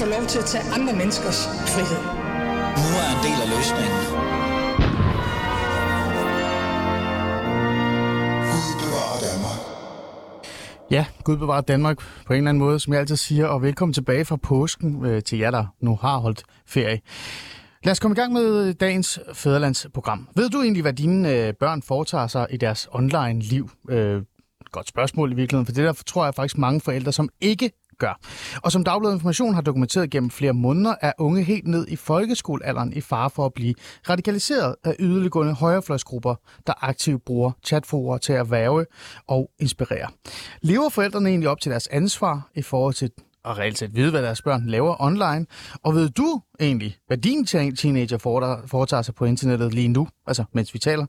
få lov til at tage andre menneskers frihed. Nu er en del af løsningen. Ja, Gud bevarer Danmark på en eller anden måde, som jeg altid siger, og velkommen tilbage fra påsken øh, til jer, der nu har holdt ferie. Lad os komme i gang med dagens Fæderlandsprogram. Ved du egentlig, hvad dine øh, børn foretager sig i deres online-liv? Øh, godt spørgsmål i virkeligheden, for det der tror jeg faktisk mange forældre, som ikke gør. Og som Dagbladet Information har dokumenteret gennem flere måneder, er unge helt ned i folkeskolealderen i fare for at blive radikaliseret af yderliggående højrefløjsgrupper, der aktivt bruger chatforer til at værve og inspirere. Lever forældrene egentlig op til deres ansvar i forhold til at reelt set vide, hvad deres børn laver online? Og ved du egentlig, hvad din teenager foretager sig på internettet lige nu, altså mens vi taler?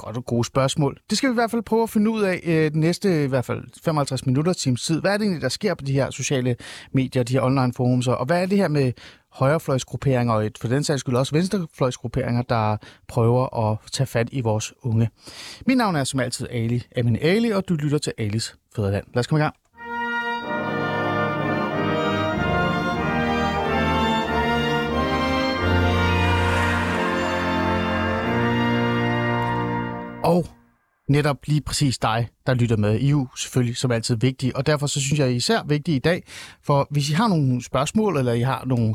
Godt og gode spørgsmål. Det skal vi i hvert fald prøve at finde ud af øh, de næste i hvert fald 55 minutter times tid. Hvad er det egentlig, der sker på de her sociale medier, de her online forums, og hvad er det her med højrefløjsgrupperinger og et, for den sags skyld også venstrefløjsgrupperinger, der prøver at tage fat i vores unge. Mit navn er som altid Ali Amin Ali, og du lytter til Alis Fæderland. Lad os komme i gang. Og netop lige præcis dig, der lytter med. I er jo selvfølgelig som altid vigtige, og derfor så synes jeg, I er især vigtige i dag, for hvis I har nogle spørgsmål, eller I har nogle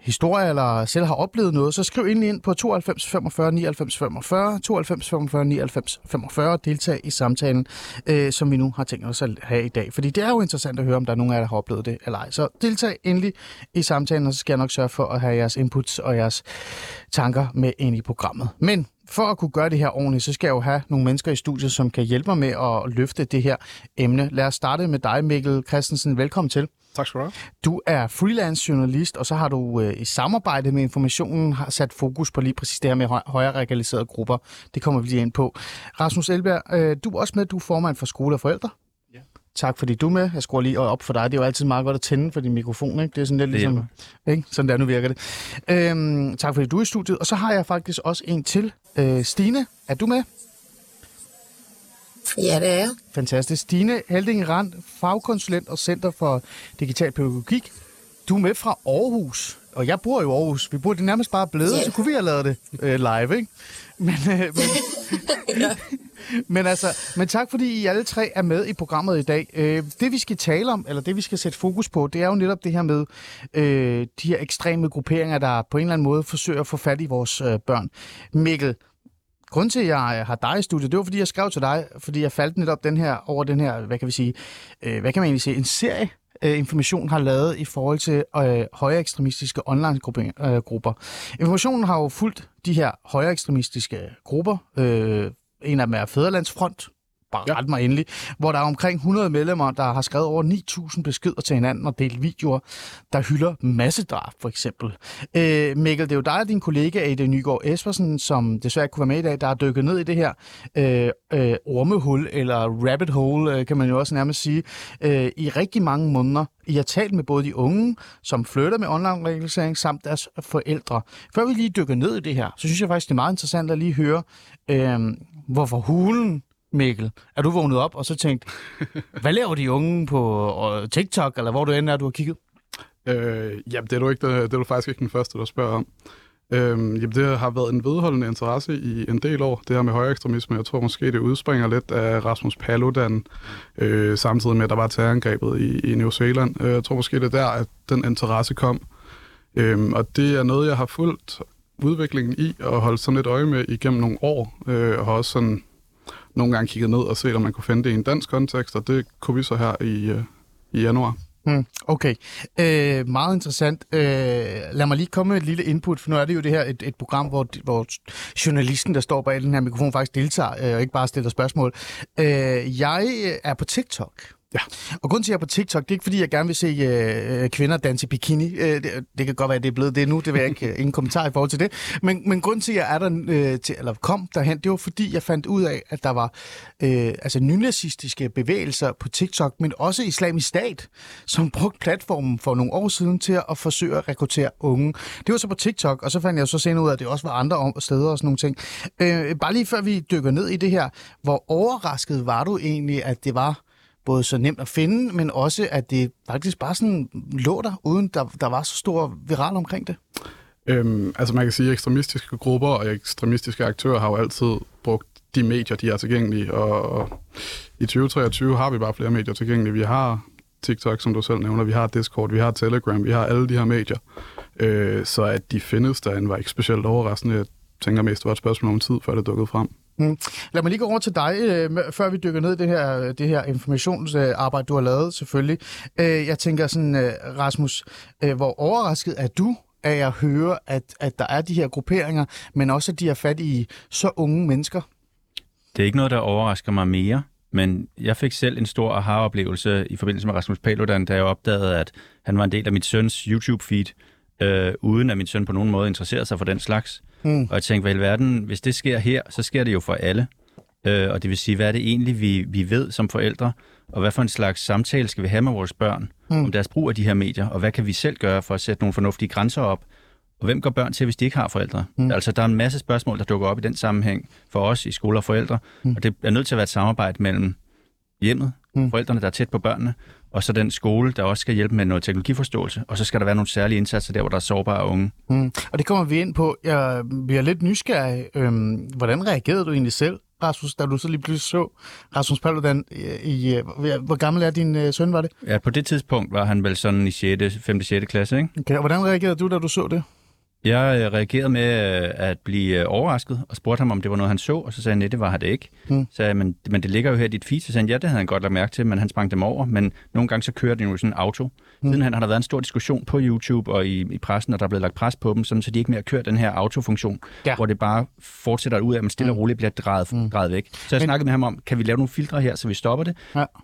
historier, eller selv har oplevet noget, så skriv endelig ind på 92 45 99 45, 92 45 99 45, og deltag i samtalen, øh, som vi nu har tænkt os at have i dag. Fordi det er jo interessant at høre, om der er nogen af jer, der har oplevet det eller ej. Så deltag endelig i samtalen, og så skal jeg nok sørge for at have jeres inputs og jeres tanker med ind i programmet. Men for at kunne gøre det her ordentligt, så skal jeg jo have nogle mennesker i studiet, som kan hjælpe mig med at løfte det her emne. Lad os starte med dig, Mikkel Christensen. Velkommen til. Tak skal du have. Du er freelance journalist, og så har du øh, i samarbejde med Informationen har sat fokus på lige præcis det her med høj- højere radikaliserede grupper. Det kommer vi lige ind på. Rasmus Elberg, øh, du er også med, du er formand for Skole og Forældre. Ja. Tak fordi du er med. Jeg skruer lige op for dig. Det er jo altid meget godt at tænde for din mikrofon. Ikke? Det er sådan lidt Det ligesom... Ikke? Sådan der, nu virker det. Øhm, tak fordi du er i studiet. Og så har jeg faktisk også en til. Øh, Stine, er du med? Ja, det er jeg. Fantastisk. Stine Helding Rand, fagkonsulent og Center for Digital Pædagogik. Du er med fra Aarhus, og jeg bor jo i Aarhus. Vi burde nærmest bare blevet, Ja. så kunne vi have lavet det øh, live, ikke? Men, øh, men, men altså, men tak fordi I alle tre er med i programmet i dag. Øh, det vi skal tale om, eller det vi skal sætte fokus på, det er jo netop det her med øh, de her ekstreme grupperinger, der på en eller anden måde forsøger at få fat i vores øh, børn. Mikkel, Grunden til, at jeg øh, har dig i studiet, det var, fordi jeg skrev til dig, fordi jeg faldt netop den her, over den her, hvad kan vi sige, øh, hvad kan man egentlig sige, en serie øh, information har lavet i forhold til øh, højere ekstremistiske online-grupper. Øh, grupper. Informationen har jo fulgt de her højere ekstremistiske grupper. Øh, en af dem er Fæderlandsfront, bare ja. Ret mig endelig, hvor der er omkring 100 medlemmer, der har skrevet over 9.000 beskeder til hinanden og delt videoer, der hylder massedrab, for eksempel. Øh, Mikkel, det er jo dig og din kollega Ade Nygaard Espersen, som desværre kunne være med i dag, der har dykket ned i det her øh, øh, ormehul, eller rabbit hole, øh, kan man jo også nærmest sige, øh, i rigtig mange måneder. I har talt med både de unge, som flytter med online radikalisering, samt deres forældre. Før vi lige dykker ned i det her, så synes jeg faktisk, det er meget interessant at lige høre, øh, hvorfor hulen Mikkel, er du vågnet op og så tænkt, hvad laver de unge på øh, TikTok, eller hvor du end er, du har kigget? Øh, jamen, det er, du ikke, det, det er du faktisk ikke den første, der spørger om. Øhm, jamen, det har været en vedholdende interesse i en del år, det her med højere ekstremisme. Jeg tror måske, det udspringer lidt af Rasmus Paludan, øh, samtidig med, at der var terrorangrebet i, i New Zealand. Øh, jeg tror måske, det er der, at den interesse kom. Øhm, og det er noget, jeg har fulgt udviklingen i og holdt sådan lidt øje med igennem nogle år, øh, og har også sådan nogle gange kigget ned og set, om man kunne finde det i en dansk kontekst, og det kunne vi så her i, øh, i januar. Hmm, okay, øh, meget interessant. Øh, lad mig lige komme med et lille input, for nu er det jo det her et, et program, hvor, hvor journalisten, der står bag den her mikrofon, faktisk deltager øh, og ikke bare stiller spørgsmål. Øh, jeg er på TikTok. Ja. Og grunden til, at jeg er på TikTok, det er ikke fordi, jeg gerne vil se øh, øh kvinder danse i bikini. Øh, det, det kan godt være, at det er blevet det nu. Det vil jeg ikke. Øh, ingen kommentar i forhold til det. Men, men grunden til, at jeg er der, øh, til, eller kom derhen, det var fordi, jeg fandt ud af, at der var øh, altså nynazistiske bevægelser på TikTok, men også islamisk stat, som brugte platformen for nogle år siden til at forsøge at rekruttere unge. Det var så på TikTok, og så fandt jeg så senere ud af, at det også var andre om- steder og sådan nogle ting. Øh, bare lige før vi dykker ned i det her, hvor overrasket var du egentlig, at det var både så nemt at finde, men også at det faktisk bare sådan lå der, uden der, der var så stor viral omkring det? Øhm, altså man kan sige, at ekstremistiske grupper og ekstremistiske aktører har jo altid brugt de medier, de er tilgængelige, og, og i 2023 har vi bare flere medier tilgængelige. Vi har TikTok, som du selv nævner, vi har Discord, vi har Telegram, vi har alle de her medier. Øh, så at de findes derinde var ikke specielt overraskende. Jeg tænker mest, det var et spørgsmål om tid, før det dukkede frem. Mm. Lad mig lige gå over til dig, øh, før vi dykker ned i det her, det her informationsarbejde, du har lavet selvfølgelig. Øh, jeg tænker sådan, øh, Rasmus, øh, hvor overrasket er du af at høre, at, at der er de her grupperinger, men også at de er fat i så unge mennesker? Det er ikke noget, der overrasker mig mere, men jeg fik selv en stor aha-oplevelse i forbindelse med Rasmus Paludan, da jeg opdagede, at han var en del af mit søns YouTube-feed, øh, uden at min søn på nogen måde interesserede sig for den slags. Mm. Og jeg tænkte, hvad i verden, hvis det sker her, så sker det jo for alle. Øh, og det vil sige, hvad er det egentlig, vi, vi ved som forældre, og hvad for en slags samtale skal vi have med vores børn mm. om deres brug af de her medier, og hvad kan vi selv gøre for at sætte nogle fornuftige grænser op, og hvem går børn til, hvis de ikke har forældre? Mm. Altså, der er en masse spørgsmål, der dukker op i den sammenhæng for os i skole og forældre, mm. og det er nødt til at være et samarbejde mellem hjemmet, mm. forældrene, der er tæt på børnene, og så den skole, der også skal hjælpe med noget teknologiforståelse, og så skal der være nogle særlige indsatser der, hvor der er sårbare unge. Mm. Og det kommer vi ind på. Jeg bliver lidt nysgerrig. Øhm, hvordan reagerede du egentlig selv, Rasmus, da du så lige pludselig så Rasmus Paludan i, i hvor gammel er din øh, søn, var det? Ja, på det tidspunkt var han vel sådan i 6., 5. 6. klasse, ikke? Okay, og hvordan reagerede du, da du så det? Jeg øh, reagerede med øh, at blive øh, overrasket og spurgte ham, om det var noget, han så, og så sagde han, nej, det var det ikke. Hmm. Så sagde jeg, men, men det ligger jo her i dit feed. Så sagde han, ja, det havde han godt lagt mærke til, men han sprang dem over. Men nogle gange så kører det jo sådan en auto. Hmm. Sidenhen har der været en stor diskussion på YouTube og i, i pressen, og der er blevet lagt pres på dem, sådan, så de ikke mere kører den her autofunktion, ja. hvor det bare fortsætter ud af, at man stille og hmm. roligt bliver drejet, hmm. drejet væk. Så jeg men... snakkede med ham om, kan vi lave nogle filtre her, så vi stopper det?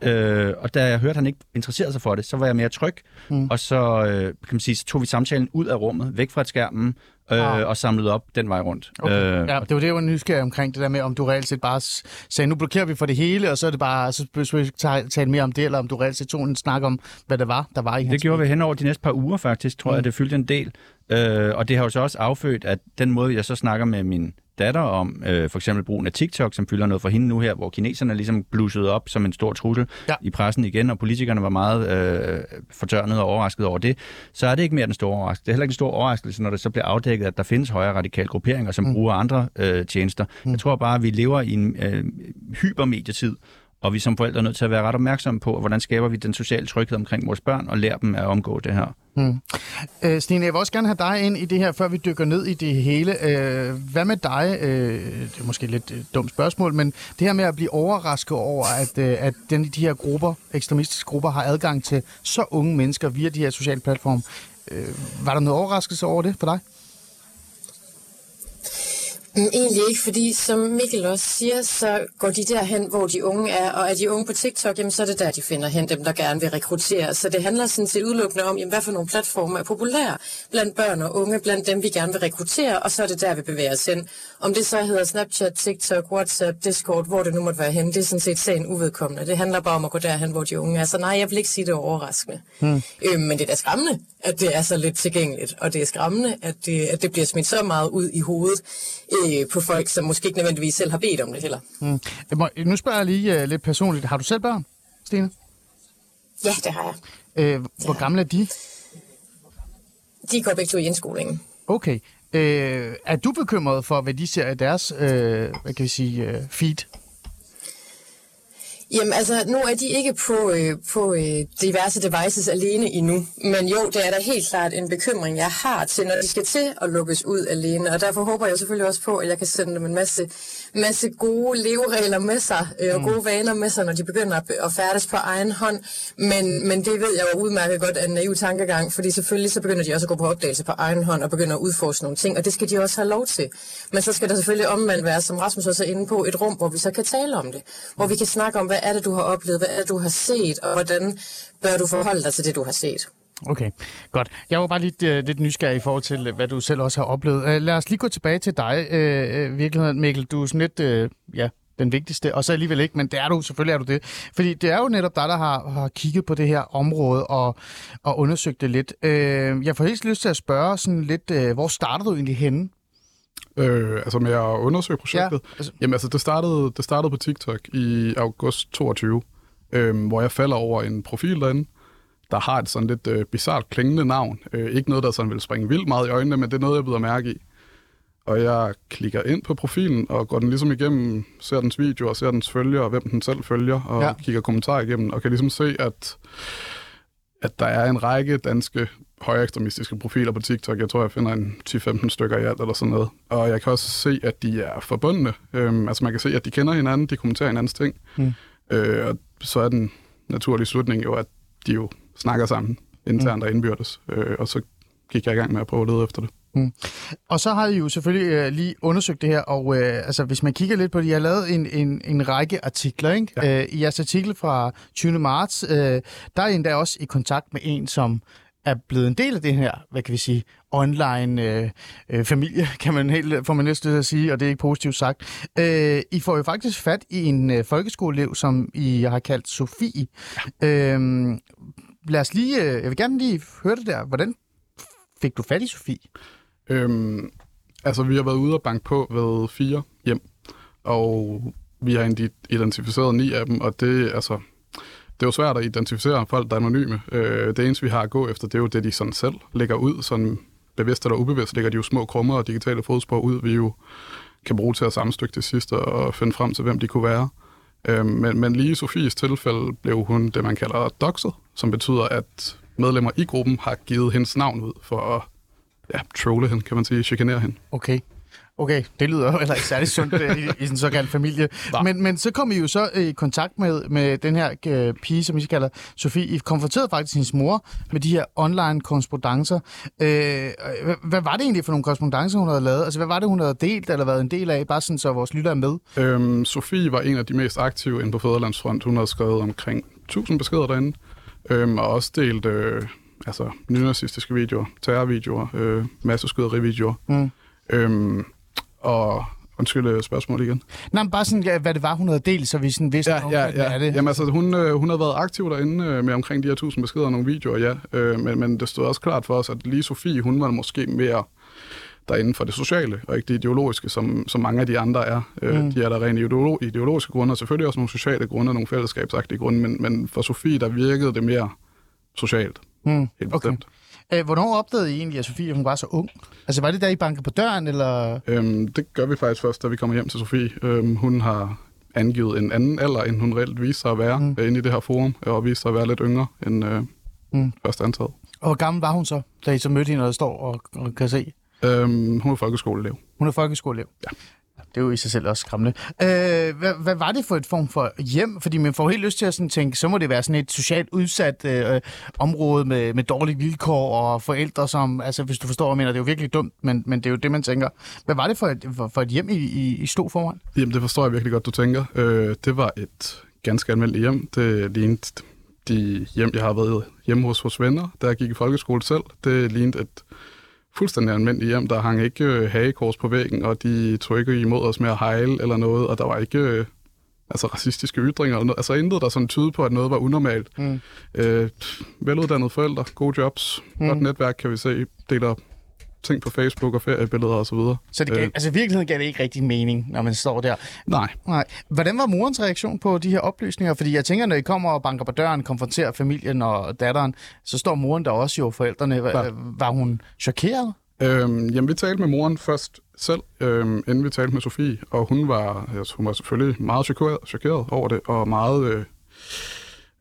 Ja. Øh, og da jeg hørte, at han ikke interesserede sig for det, så var jeg mere tryg, hmm. og så, øh, kan man sige, så tog vi samtalen ud af rummet, væk fra skærmen, øh, ah. og samlet op den vej rundt. Okay. Øh, ja, det var det, jeg var nysgerrig omkring, det der med, om du reelt set bare sagde, nu blokerer vi for det hele, og så er det bare, så vi tale mere om det, eller om du reelt set tog en snak om, hvad det var, der var i Det gjorde vi hen over de næste par uger faktisk, tror mm. jeg, det fyldte en del. Øh, og det har jo så også affødt, at den måde, jeg så snakker med min datter om øh, for eksempel brugen af TikTok, som fylder noget for hende nu her, hvor kineserne ligesom blussede op som en stor trussel ja. i pressen igen, og politikerne var meget øh, fortørnet og overrasket over det, så er det ikke mere den store overraskelse. Det er heller ikke en stor overraskelse, når det så bliver afdækket, at der findes højere radikale grupperinger, som mm. bruger andre øh, tjenester. Mm. Jeg tror bare, at vi lever i en øh, hypermedietid, og vi som forældre er nødt til at være ret opmærksomme på, hvordan skaber vi den sociale tryghed omkring vores børn, og lærer dem at omgå det her. Hmm. Øh, Stine, jeg vil også gerne have dig ind i det her, før vi dykker ned i det hele. Øh, hvad med dig? Øh, det er måske lidt et øh, dumt spørgsmål, men det her med at blive overrasket over, at, øh, at den, de her grupper, ekstremistiske grupper, har adgang til så unge mennesker via de her sociale platforme. Øh, var der noget overraskelse over det for dig? Mm, egentlig ikke, fordi som Mikkel også siger, så går de derhen, hvor de unge er, og er de unge på TikTok, jamen, så er det der, de finder hen, dem der gerne vil rekruttere. Så det handler sådan set udelukkende om, jamen, hvad for nogle platforme er populære blandt børn og unge, blandt dem vi gerne vil rekruttere, og så er det der, vi bevæger os hen. Om det så hedder Snapchat, TikTok, WhatsApp, Discord, hvor det nu måtte være hen, det er sådan set sagen uvedkommende. Det handler bare om at gå derhen, hvor de unge er. Så nej, jeg vil ikke sige, det er overraskende. Hmm. Øh, men det er da skræmmende, at det er så lidt tilgængeligt, og det er skræmmende, at det, at det bliver smidt så meget ud i hovedet øh, på folk, som måske ikke nødvendigvis selv har bedt om det heller. Mm. Nu spørger jeg lige uh, lidt personligt. Har du selv børn, Stine? Ja, det har jeg. Øh, hvor gamle er de? De går begge to i indskolingen. Okay. Øh, er du bekymret for, hvad de ser i deres øh, hvad kan vi sige, øh, feed? Jamen altså, nu er de ikke på, øh, på øh, diverse devices alene endnu, men jo, det er da helt klart en bekymring, jeg har til, når de skal til at lukkes ud alene, og derfor håber jeg selvfølgelig også på, at jeg kan sende dem en masse, masse gode leveregler med sig, øh, og mm. gode vaner med sig, når de begynder at, at færdes på egen hånd, men, men det ved jeg jo udmærket godt er en naiv tankegang, fordi selvfølgelig så begynder de også at gå på opdagelse på egen hånd, og begynder at udforske nogle ting, og det skal de også have lov til. Men så skal der selvfølgelig omvendt være, som Rasmus også er inde på, et rum, hvor vi så kan tale om det, hvor vi kan snakke om, hvad er det, du har oplevet? Hvad er det, du har set? Og hvordan bør du forholde dig til det, du har set? Okay, godt. Jeg var bare lidt, uh, lidt nysgerrig i forhold til, uh, hvad du selv også har oplevet. Uh, lad os lige gå tilbage til dig, uh, virkeligheden, Mikkel. Du er sådan lidt, uh, ja, den vigtigste, og så alligevel ikke, men det er du, selvfølgelig er du det. Fordi det er jo netop dig, der har, har kigget på det her område og, og undersøgt det lidt. Uh, jeg får helt lyst til at spørge sådan lidt, uh, hvor startede du egentlig henne? Øh, altså med at undersøge projektet? Ja, altså... Jamen altså, det startede, det startede på TikTok i august 22. øh, hvor jeg falder over en profil derinde, der har et sådan lidt øh, bizart klingende navn. Øh, ikke noget, der sådan vil springe vildt meget i øjnene, men det er noget, jeg byder mærke i. Og jeg klikker ind på profilen og går den ligesom igennem, ser dens video og ser dens følgere, og hvem den selv følger, og Ja. kigger kommentarer igennem, og kan ligesom se, at, at der er en række danske højekstremistiske profiler på TikTok. Jeg tror, jeg finder en 10-15 stykker i alt eller sådan noget. Og jeg kan også se, at de er forbundne. Øhm, altså man kan se, at de kender hinanden, de kommenterer hinandens ting. Mm. Øh, og så er den naturlige slutning jo, at de jo snakker sammen internt og indbyrdes. Øh, og så gik jeg i gang med at prøve at lede efter det. Og så har I jo selvfølgelig øh, lige undersøgt det her, og øh, altså, hvis man kigger lidt på det, I har lavet en, en, en række artikler, ikke? Ja. Øh, I jeres artikel fra 20. marts, øh, der er I endda også i kontakt med en, som er blevet en del af det her, hvad kan vi sige, online øh, øh, familie, kan man helt, får man næsten til at sige, og det er ikke positivt sagt. Øh, I får jo faktisk fat i en øh, folkeskoleelev, som I har kaldt Sofie. Ja. Øh, lad os lige, øh, jeg vil gerne lige høre det der. Hvordan fik du fat i Sofie? Øhm, altså, vi har været ude og banke på ved fire hjem, og vi har identificeret ni af dem, og det, altså, det er jo svært at identificere folk, der er anonyme. Øh, det eneste, vi har at gå efter, det er jo det, de sådan selv lægger ud, sådan bevidst eller ubevidst, lægger de jo små krummer og digitale fodspor ud, vi jo kan bruge til at sammenstykke det sidste og finde frem til, hvem de kunne være. Øh, men, men lige i Sofies tilfælde blev hun det, man kalder doxet, som betyder, at medlemmer i gruppen har givet hendes navn ud for at ja, trolle hende, kan man sige, chikanere hende. Okay. Okay, det lyder jo heller ikke særlig sundt øh, i, i sådan en såkaldt familie. Nej. Men, men så kom I jo så øh, i kontakt med, med den her øh, pige, som I kalder Sofie. I konfronterede faktisk hendes mor med de her online korrespondencer. Øh, hvad, hvad var det egentlig for nogle korrespondencer, hun havde lavet? Altså, hvad var det, hun havde delt eller været en del af? Bare sådan, så vores lytter er med. Øhm, Sofie var en af de mest aktive inde på Fæderlandsfront. Hun havde skrevet omkring 1000 beskeder derinde, øhm, og også delt øh, altså, nynazistiske videoer, terrorvideoer, øh, masse skyderivideoer. Mm. Øhm, og undskyld øh, spørgsmålet igen. Nej, men bare sådan, ja, hvad det var, hun havde delt, så vi sådan vidste, Ja, ja, hvad er ja. det. Jamen, altså, hun, øh, hun havde været aktiv derinde øh, med omkring de her 1000 beskeder og nogle videoer, ja. Øh, men, men det stod også klart for os, at lige Sofie, hun var måske mere derinde for det sociale, og ikke det ideologiske, som, som mange af de andre er. Øh, Mm. De er der rent ideolo- ideologiske grunde, og selvfølgelig også nogle sociale grunde, og nogle fællesskabsagtige grunde, men, men for Sofie, der virkede det mere socialt, Mm. helt Okay. Øh, hvornår opdagede I egentlig, at Sofie hun var så ung? Altså, var det da I bankede på døren, eller... Øhm, det gør vi faktisk først, da vi kommer hjem til Sofie. Øhm, hun har angivet en anden alder, end hun reelt viste sig at være Mm. mm. inde i det her forum, og viste sig at være lidt yngre end øh, mm. først antaget. Og hvor gammel var hun så, da I så mødte hende, og står og, og kan se? Øhm, hun er folkeskoleelev. Hun er folkeskoleelev. Ja. Det er jo i sig selv også skræmmende. Øh, hvad, hvad var det for et form for hjem? Fordi man får helt lyst til at sådan tænke, så må det være sådan et socialt udsat øh, område med, med dårlige vilkår og forældre, som, altså hvis du forstår, hvad jeg mener, det er jo virkelig dumt, men, men det er jo det, man tænker. Hvad var det for et, for, for et hjem, I, I, I stod foran? Jamen, det forstår jeg virkelig godt, du tænker. Øh, det var et ganske almindeligt hjem. Det lignede de hjem, jeg har været hjemme hos, hos venner, da jeg gik i folkeskole selv. Det lignede et fuldstændig almindeligt hjem. Der hang ikke øh, hagekors på væggen, og de tog ikke imod os med at hejle eller noget, og der var ikke øh, altså racistiske ytringer. Eller noget. Altså intet, der sådan tyde på, at noget var unormalt. Mm. Øh, veluddannede forældre, gode jobs, mm. godt netværk, kan vi se. Deler ting på Facebook og feriebilleder og så videre. Så det gav, Øh. altså i virkeligheden gav det ikke rigtig mening, når man står der. Nej, Nej. Hvordan var morens reaktion på de her oplysninger? Fordi jeg tænker, når I kommer og banker på døren, konfronterer familien og datteren, så står moren der også jo, forældrene. Var, Ja. var hun chokeret? Øhm, jamen, vi talte med moren først selv, øhm, inden vi talte med Sofie, og hun var, altså, hun var selvfølgelig meget chokeret, chokeret over det, og meget øh,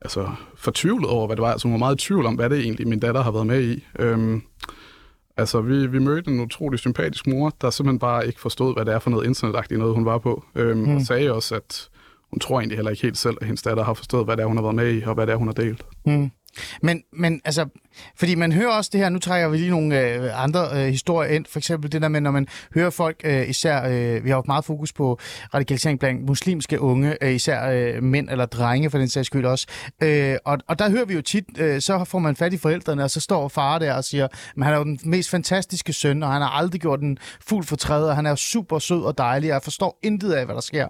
altså, fortvivlet over, hvad det var. Altså, hun var meget i tvivl om, hvad det egentlig min datter har været med i. Øhm, altså, vi, vi mødte en utrolig sympatisk mor, der simpelthen bare ikke forstod, hvad det er for noget internetagtigt noget, hun var på. Øhm, Mm. Og sagde også, at hun tror egentlig heller ikke helt selv, at hendes datter har forstået, hvad det er, hun har været med i, og hvad det er, hun har delt. Mm. Men, men altså, fordi man hører også det her, nu trækker vi lige nogle øh, andre øh, historier ind, for eksempel det der med, når man hører folk, øh, især, øh, vi har jo meget fokus på radikalisering blandt muslimske unge, øh, især øh, mænd eller drenge for den sags skyld også, øh, og, og der hører vi jo tit, øh, så får man fat i forældrene, og så står far der og siger, men han er jo den mest fantastiske søn, og han har aldrig gjort en fuld fortræd, og han er jo super sød og dejlig, og jeg forstår intet af, hvad der sker.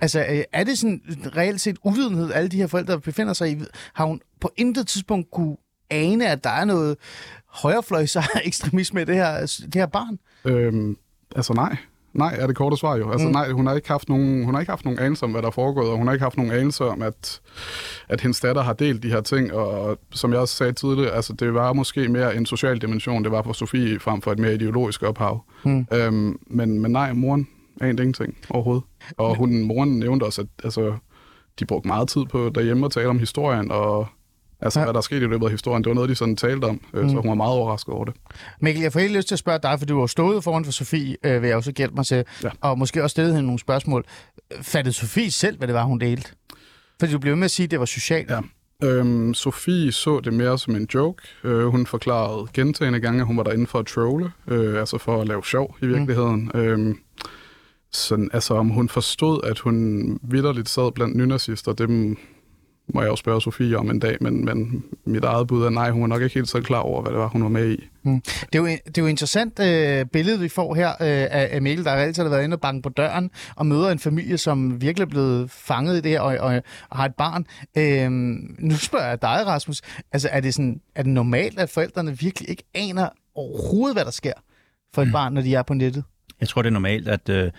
Altså, øh, er det sådan reelt set uvidenhed, alle de her forældre befinder sig i? Har hun på intet tidspunkt kunne ane, at der er noget højrefløjs ekstremisme i det her, det her barn? Øhm, altså nej, Nej, er det korte svar jo. Altså mm. nej, hun har ikke haft nogen, hun har ikke haft nogen anelse om, hvad der er foregået, og hun har ikke haft nogen anelse om, at, at hendes datter har delt de her ting, og som jeg også sagde tidligere, altså det var måske mere en social dimension, det var for Sofie frem for et mere ideologisk ophav. Mm. Øhm, men, men nej, moren anede ingenting overhovedet. Og hun, moren nævnte også, at altså, de brugte meget tid på derhjemme at tale om historien, og Altså, ja. hvad der er sket i løbet af historien, det var noget, de sådan talte om, øh, mm. så hun var meget overrasket over det. Mikkel, jeg får helt lyst til at spørge dig, for du har stået foran for Sofie, øh, vil jeg også gætte mig til, ja. og måske også stillet hende nogle spørgsmål. Fattede Sofie selv, hvad det var, hun delte? Fordi du blev med at sige, at det var socialt. Ja. Øhm, Sofie så det mere som en joke. Øh, hun forklarede gentagende gange, at hun var derinde for at trolle, øh, altså for at lave sjov i virkeligheden. Mm. Øhm, sådan, altså om hun forstod, at hun vidderligt sad blandt nynazister, det må jeg jo spørge Sofie om en dag, men, men mit eget bud er nej, hun var nok ikke helt så klar over, hvad det var, hun var med i. Mm. Det, er jo, det er jo interessant øh, billede, vi får her øh, af Mikkel, der har altid været inde og banke på døren og møder en familie, som virkelig er blevet fanget i det her og, og, og har et barn. Øh, nu spørger jeg dig, Rasmus. Altså, er det, sådan, er det normalt, at forældrene virkelig ikke aner overhovedet, hvad der sker for et mm. barn, når de er på nettet? Jeg tror, det er normalt, at øh,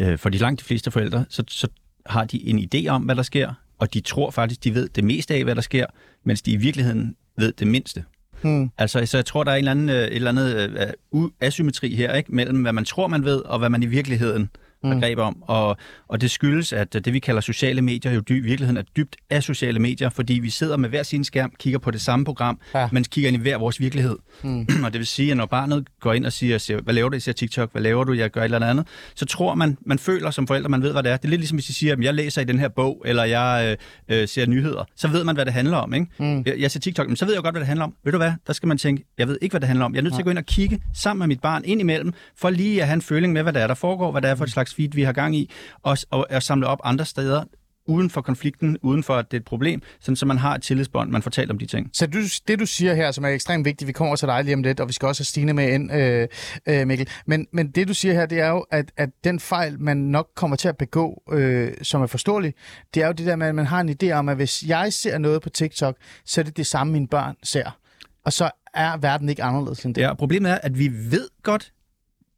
øh for de langt de fleste forældre, så, så har de en idé om, hvad der sker og de tror faktisk, de ved det meste af, hvad der sker, mens de i virkeligheden ved det mindste. Hmm. Altså, så jeg tror, der er en eller anden, øh, et eller andet uh, asymmetri her, ikke? mellem hvad man tror, man ved, og hvad man i virkeligheden mm. greb om. Og, og det skyldes, at det vi kalder sociale medier jo i virkeligheden er dybt af sociale medier, fordi vi sidder med hver sin skærm, kigger på det samme program, ja. men kigger ind i hver vores virkelighed. Mm. og det vil sige, at når barnet går ind og siger, hvad laver du? Jeg siger TikTok, hvad laver du? Jeg gør et eller andet. Så tror man, man føler som forældre, man ved, hvad det er. Det er lidt ligesom, hvis de siger, at jeg læser i den her bog, eller jeg øh, øh, ser nyheder. Så ved man, hvad det handler om. Ikke? Mm. Jeg, jeg ser TikTok, men så ved jeg godt, hvad det handler om. Ved du hvad? Der skal man tænke, jeg ved ikke, hvad det handler om. Jeg er nødt til at gå ind og kigge sammen med mit barn ind imellem, for lige at have en føling med, hvad det er, der foregår, hvad det er for et slags feed, vi har gang i, og, og, og samle op andre steder, uden for konflikten, uden for at det er et problem, sådan, så man har et tillidsbånd, man fortæller om de ting. Så du, det, du siger her, som er ekstremt vigtigt, vi kommer til dig lige om lidt, og vi skal også have Stine med ind, øh, øh, Mikkel. Men, men det, du siger her, det er jo, at, at den fejl, man nok kommer til at begå, øh, som er forståelig, det er jo det der med, at man har en idé om, at hvis jeg ser noget på TikTok, så er det det samme, mine børn ser. Og så er verden ikke anderledes end det. Ja, problemet er, at vi ved godt,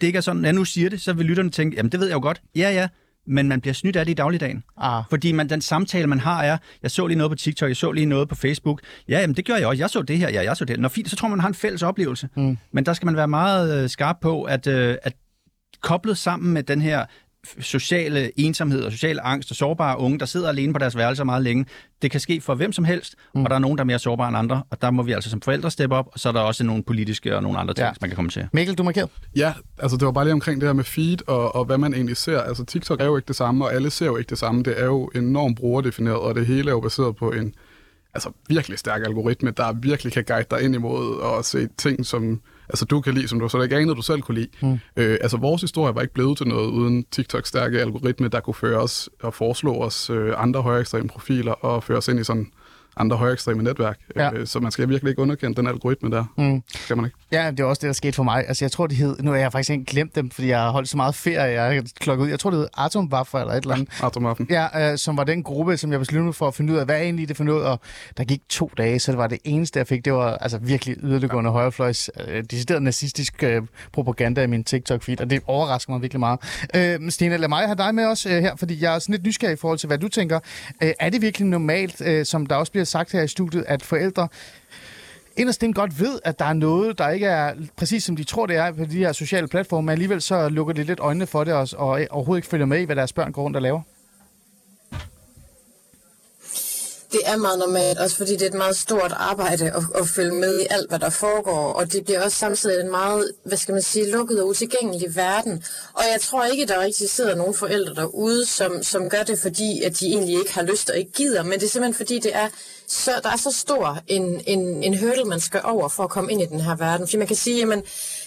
det ikke er sådan, at nu siger det, så vil lytterne tænke, jamen det ved jeg jo godt. Ja, ja, men man bliver snydt af det i dagligdagen. Ah. Fordi man, den samtale, man har, er, jeg så lige noget på TikTok, jeg så lige noget på Facebook. Ja, jamen, det gør jeg også. Jeg så det her, ja, jeg så det. Når fint, så tror man, man har en fælles oplevelse. Mm. Men der skal man være meget øh, skarp på, at, øh, at koblet sammen med den her sociale ensomhed og social angst og sårbare unge, der sidder alene på deres værelser meget længe. Det kan ske for hvem som helst, mm. og der er nogen, der er mere sårbare end andre, og der må vi altså som forældre steppe op, og så er der også nogle politiske og nogle andre ting, ja. man kan komme til. Mikkel, du markeret? Ja, altså det var bare lige omkring det her med feed og, og hvad man egentlig ser. Altså TikTok er jo ikke det samme, og alle ser jo ikke det samme. Det er jo enormt brugerdefineret, og det hele er jo baseret på en altså virkelig stærk algoritme, der virkelig kan guide dig ind imod at se ting, som altså, du kan lide, som du så ikke anede, du selv kunne lide. Mm. Øh, altså, vores historie var ikke blevet til noget uden TikToks stærke algoritme, der kunne føre os og foreslå os øh, andre højere ekstreme profiler og føre os ind i sådan andre højere ekstreme netværk. Ja. Øh, så man skal virkelig ikke underkende den algoritme der. Mm. Skal man ikke? Ja, det er også det, der skete for mig. Altså, jeg tror, det hed... Nu har jeg faktisk ikke glemt dem, fordi jeg har holdt så meget ferie, jeg har klokket ud. Jeg tror, det hed Atomwaffe eller et eller andet. Ja, Atomwaffen. Ja, øh, som var den gruppe, som jeg besluttede for at finde ud af, hvad er egentlig det for noget. Og der gik to dage, så det var det eneste, jeg fik. Det var altså virkelig yderliggående ja. højrefløjs, øh, decideret nazistisk øh, propaganda i min TikTok-feed, og det overrasker mig virkelig meget. Øh, Stine, lad mig have dig med os øh, her, fordi jeg er sådan lidt nysgerrig i forhold til, hvad du tænker. Øh, er det virkelig normalt, øh, som der også bliver sagt her i studiet, at forældre inderst den godt ved, at der er noget, der ikke er præcis som de tror, det er på de her sociale platforme, men alligevel så lukker de lidt øjnene for det og, og overhovedet ikke følger med i, hvad deres børn går rundt og laver? Det er meget normalt, også fordi det er et meget stort arbejde at, at følge med i alt, hvad der foregår, og det bliver også samtidig en meget, hvad skal man sige, lukket og utilgængelig verden. Og jeg tror ikke, der rigtig sidder nogen forældre derude, som, som gør det, fordi at de egentlig ikke har lyst og ikke gider, men det er simpelthen fordi, det er så, der er så stor en, en, en hurdle, man skal over for at komme ind i den her verden. Fordi man kan sige, jamen,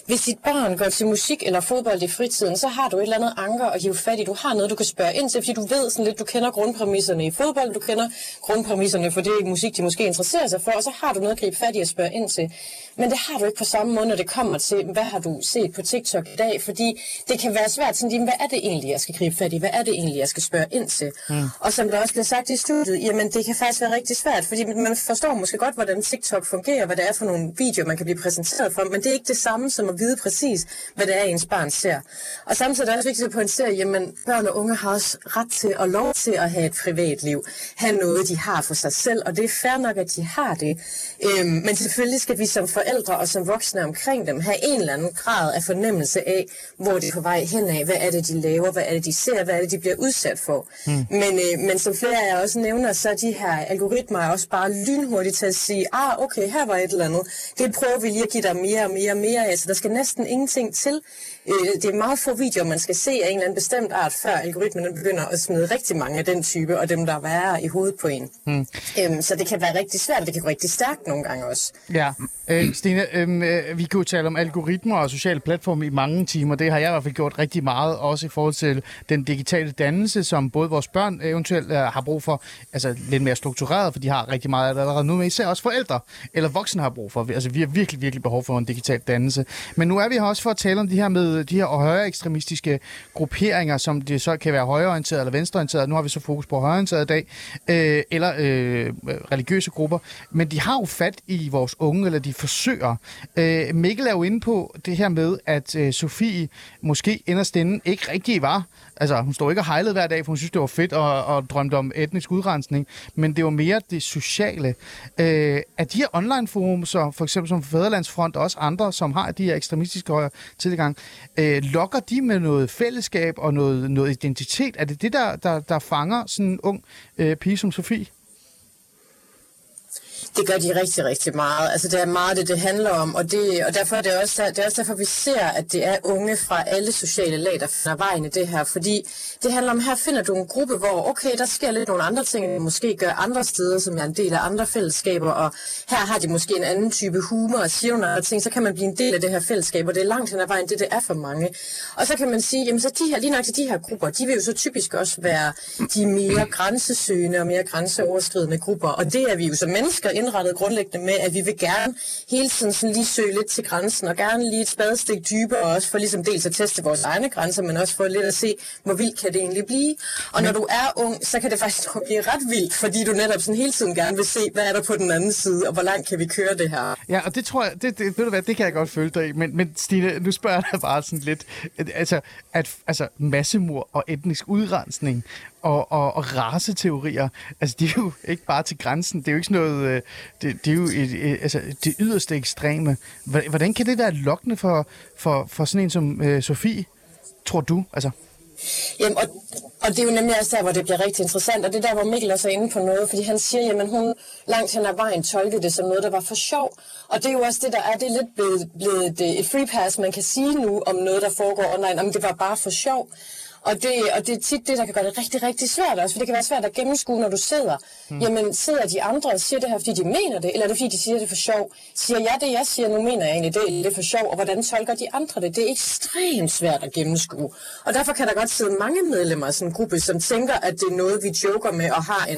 hvis dit barn går til musik eller fodbold i fritiden, så har du et eller andet anker at hive fat i. Du har noget, du kan spørge ind til, fordi du ved sådan lidt, du kender grundpræmisserne i fodbold, du kender grundpræmisserne for det musik, de måske interesserer sig for, og så har du noget at gribe fat i at spørge ind til. Men det har du ikke på samme måde, når det kommer til, hvad har du set på TikTok i dag? Fordi det kan være svært sådan, hvad er det egentlig, jeg skal gribe fat i? Hvad er det egentlig, jeg skal spørge ind til? Mm. Og som der også bliver sagt i studiet, jamen det kan faktisk være rigtig svært, fordi man forstår måske godt, hvordan TikTok fungerer, hvad det er for nogle videoer, man kan blive præsenteret for, men det er ikke det samme som at vide præcis, hvad det er, ens barn ser. Og samtidig er det også vigtigt at pointere, jamen børn og unge har også ret til og lov til at have et privatliv, have noget, de har for sig selv, og det er fair nok, at de har det. Øhm, men selvfølgelig skal vi som forældre og som voksne omkring dem have en eller anden grad af fornemmelse af, hvor de er på vej hen af, hvad er det, de laver, hvad er det, de ser, hvad er det, de bliver udsat for. Mm. Men, øh, men som flere af jer også nævner, så er de her algoritmer også bare lynhurtigt til at sige, ah, okay, her var et eller andet. Det prøver vi lige at give dig mere og mere og mere af, så der skal næsten ingenting til. Øh, det er meget få videoer, man skal se af en eller anden bestemt art, før algoritmen begynder at smide rigtig mange af den type, og dem, der er værre i hovedet på en. Hmm. Øhm, så det kan være rigtig svært, og det kan gå rigtig stærkt nogle gange også. Ja, øh, Stine, øhm, øh, vi kan jo tale om algoritmer og sociale platforme i mange timer. Det har jeg i hvert fald gjort rigtig meget, også i forhold til den digitale dannelse, som både vores børn eventuelt øh, har brug for, altså lidt mere struktureret, for de har rigtig meget allerede nu, men især også forældre eller voksne har brug for. Altså vi har virkelig, virkelig behov for en digital dannelse. Men nu er vi her også for at tale om de her med de her højere ekstremistiske grupperinger, som det så kan være højreorienterede eller venstreorienterede. Nu har vi så fokus på højreorienterede i dag, øh, eller øh, religiøse grupper. Men de har jo fat i vores unge, eller de forsøger. Øh, Mikkel er jo inde på det her med, at øh, Sofie måske inderst inde ikke rigtig var Altså, hun stod ikke og hejlede hver dag, for hun synes, det var fedt og, og drømte om etnisk udrensning, men det var mere det sociale. Øh, at de her online så for eksempel som Fæderlandsfront og også andre, som har de her ekstremistiske højre tilgang, øh, lokker de med noget fællesskab og noget, noget identitet? Er det det, der, der, der fanger sådan en ung øh, pige som Sofie? Det gør de rigtig, rigtig meget. Altså det er meget det, det handler om, og, det, og derfor er det, også, det er også derfor, vi ser, at det er unge fra alle sociale lag, der finder vejen i det her. Fordi det handler om, her finder du en gruppe, hvor okay, der sker lidt nogle andre ting, end måske gør andre steder, som er en del af andre fællesskaber, og her har de måske en anden type humor og siger nogle ting, så kan man blive en del af det her fællesskab, og det er langt hen ad vejen, det det er for mange. Og så kan man sige, jamen så de her, lige nok til de her grupper, de vil jo så typisk også være de mere grænsesøgende og mere grænseoverskridende grupper, og det er vi jo som mennesker indrettet grundlæggende med, at vi vil gerne hele tiden sådan lige søge lidt til grænsen, og gerne lige et spadestik dybere, også for ligesom dels at teste vores egne grænser, men også for lidt at se, hvor vildt kan det egentlig blive. Og men... når du er ung, så kan det faktisk blive ret vildt, fordi du netop sådan hele tiden gerne vil se, hvad er der på den anden side, og hvor langt kan vi køre det her. Ja, og det tror jeg, det, det, ved du hvad, det kan jeg godt følge dig i, men, men Stine, nu spørger jeg dig bare sådan lidt, altså, at, altså massemord og etnisk udrensning, og, og, og raceteorier, altså det er jo ikke bare til grænsen, det er jo ikke sådan noget, øh, det, det er jo et, et, altså, det yderste ekstreme. Hvordan kan det være lokkende for, for, for sådan en som øh, Sofie, tror du? Altså? Jamen, og, og det er jo nemlig også der, hvor det bliver rigtig interessant, og det er der, hvor Mikkel også er inde på noget, fordi han siger, jamen hun langt hen ad vejen tolkede det som noget, der var for sjov. Og det er jo også det, der er, det er lidt blevet, blevet et free pass, man kan sige nu om noget, der foregår online, om det var bare for sjov. Og det, og det er tit det, der kan gøre det rigtig, rigtig svært også, for det kan være svært at gennemskue, når du sidder. Mm. Jamen, sidder de andre og siger det her, fordi de mener det, eller er det, fordi de siger det for sjov? Siger jeg det, jeg siger, nu mener jeg egentlig det, eller det er for sjov, og hvordan tolker de andre det? Det er ekstremt svært at gennemskue. Og derfor kan der godt sidde mange medlemmer af sådan en gruppe, som tænker, at det er noget, vi joker med og har en,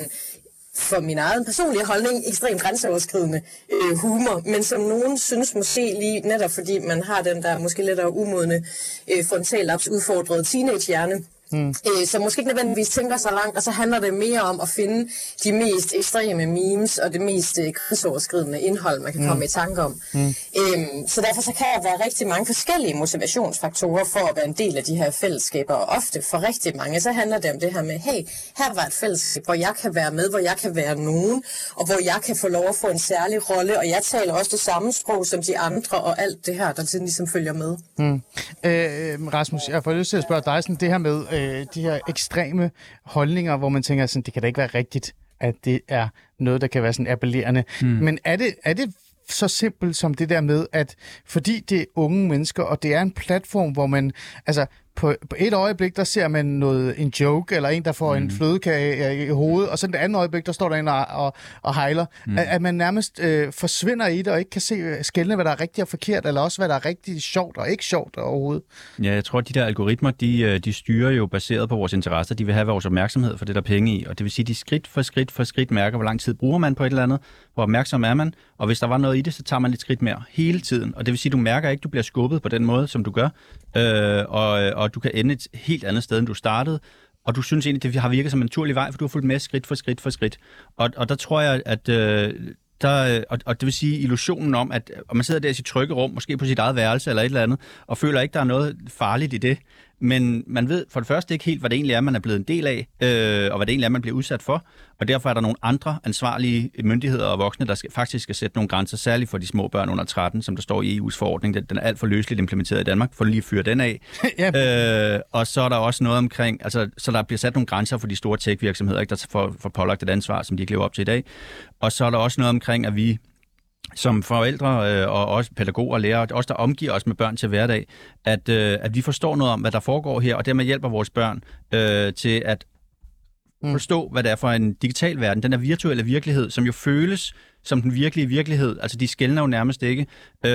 for min egen personlige holdning ekstremt grænseoverskridende øh, humor, men som nogen synes måske lige netop fordi man har den der måske lidt umodne øh, frontallaps udfordrede teenagehjerne, Mm. Øh, så måske ikke nødvendigvis tænker så langt, og så handler det mere om at finde de mest ekstreme memes og det mest øh, krydsoverskridende indhold, man kan mm. komme i tanke om. Mm. Øhm, så derfor så kan der være rigtig mange forskellige motivationsfaktorer for at være en del af de her fællesskaber, og ofte for rigtig mange, så handler det om det her med, hey, her var et fællesskab, hvor jeg kan være med, hvor jeg kan være nogen, og hvor jeg kan få lov at få en særlig rolle, og jeg taler også det samme sprog som de andre, og alt det her, der ligesom følger med. Mm. Øh, Rasmus, jeg får lyst til at spørge dig sådan det her med, øh, de her ekstreme holdninger, hvor man tænker sådan, det kan da ikke være rigtigt, at det er noget, der kan være sådan appellerende. Mm. Men er det, er det så simpelt som det der med, at fordi det er unge mennesker, og det er en platform, hvor man, altså på, på et øjeblik, der ser man noget, en joke, eller en, der får mm. en flødekage øh, i hovedet, og så det andet øjeblik, der står der en og, og, og hejler. Mm. At, at man nærmest øh, forsvinder i det, og ikke kan se øh, skældne, hvad der er rigtigt og forkert, eller også hvad der er rigtig sjovt og ikke sjovt overhovedet. Ja, jeg tror, at de der algoritmer, de, øh, de styrer jo baseret på vores interesser. De vil have vores opmærksomhed for det, der er penge i. Og det vil sige, at de skridt for skridt for skridt mærker, hvor lang tid bruger man på et eller andet, hvor opmærksom er man, og hvis der var noget i det, så tager man et skridt mere hele tiden. Og det vil sige, at du mærker ikke, at du bliver skubbet på den måde, som du gør, øh, og, og du kan ende et helt andet sted, end du startede. Og du synes egentlig, det har virket som en naturlig vej, for du har fulgt med skridt for skridt for skridt. Og, og der tror jeg, at øh, der, og, og det vil sige illusionen om, at og man sidder der i sit trygge rum, måske på sit eget værelse eller et eller andet, og føler ikke, der er noget farligt i det. Men man ved for det første ikke helt, hvad det egentlig er, man er blevet en del af, øh, og hvad det egentlig er, man bliver udsat for. Og derfor er der nogle andre ansvarlige myndigheder og voksne, der skal, faktisk skal sætte nogle grænser, særligt for de små børn under 13, som der står i EU's forordning. Den, den er alt for løsligt implementeret i Danmark, for lige at fyre den af. ja. øh, og så er der også noget omkring, altså, så der bliver sat nogle grænser for de store tech-virksomheder, ikke, der får, får pålagt et ansvar, som de ikke lever op til i dag. Og så er der også noget omkring, at vi som forældre øh, og også pædagoger og lærere, også der omgiver os med børn til hverdag, at, øh, at vi forstår noget om, hvad der foregår her, og dermed hjælper vores børn øh, til at mm. forstå, hvad det er for en digital verden, den er virtuelle virkelighed, som jo føles som den virkelige virkelighed. Altså, de skældner jo nærmest ikke. Øh,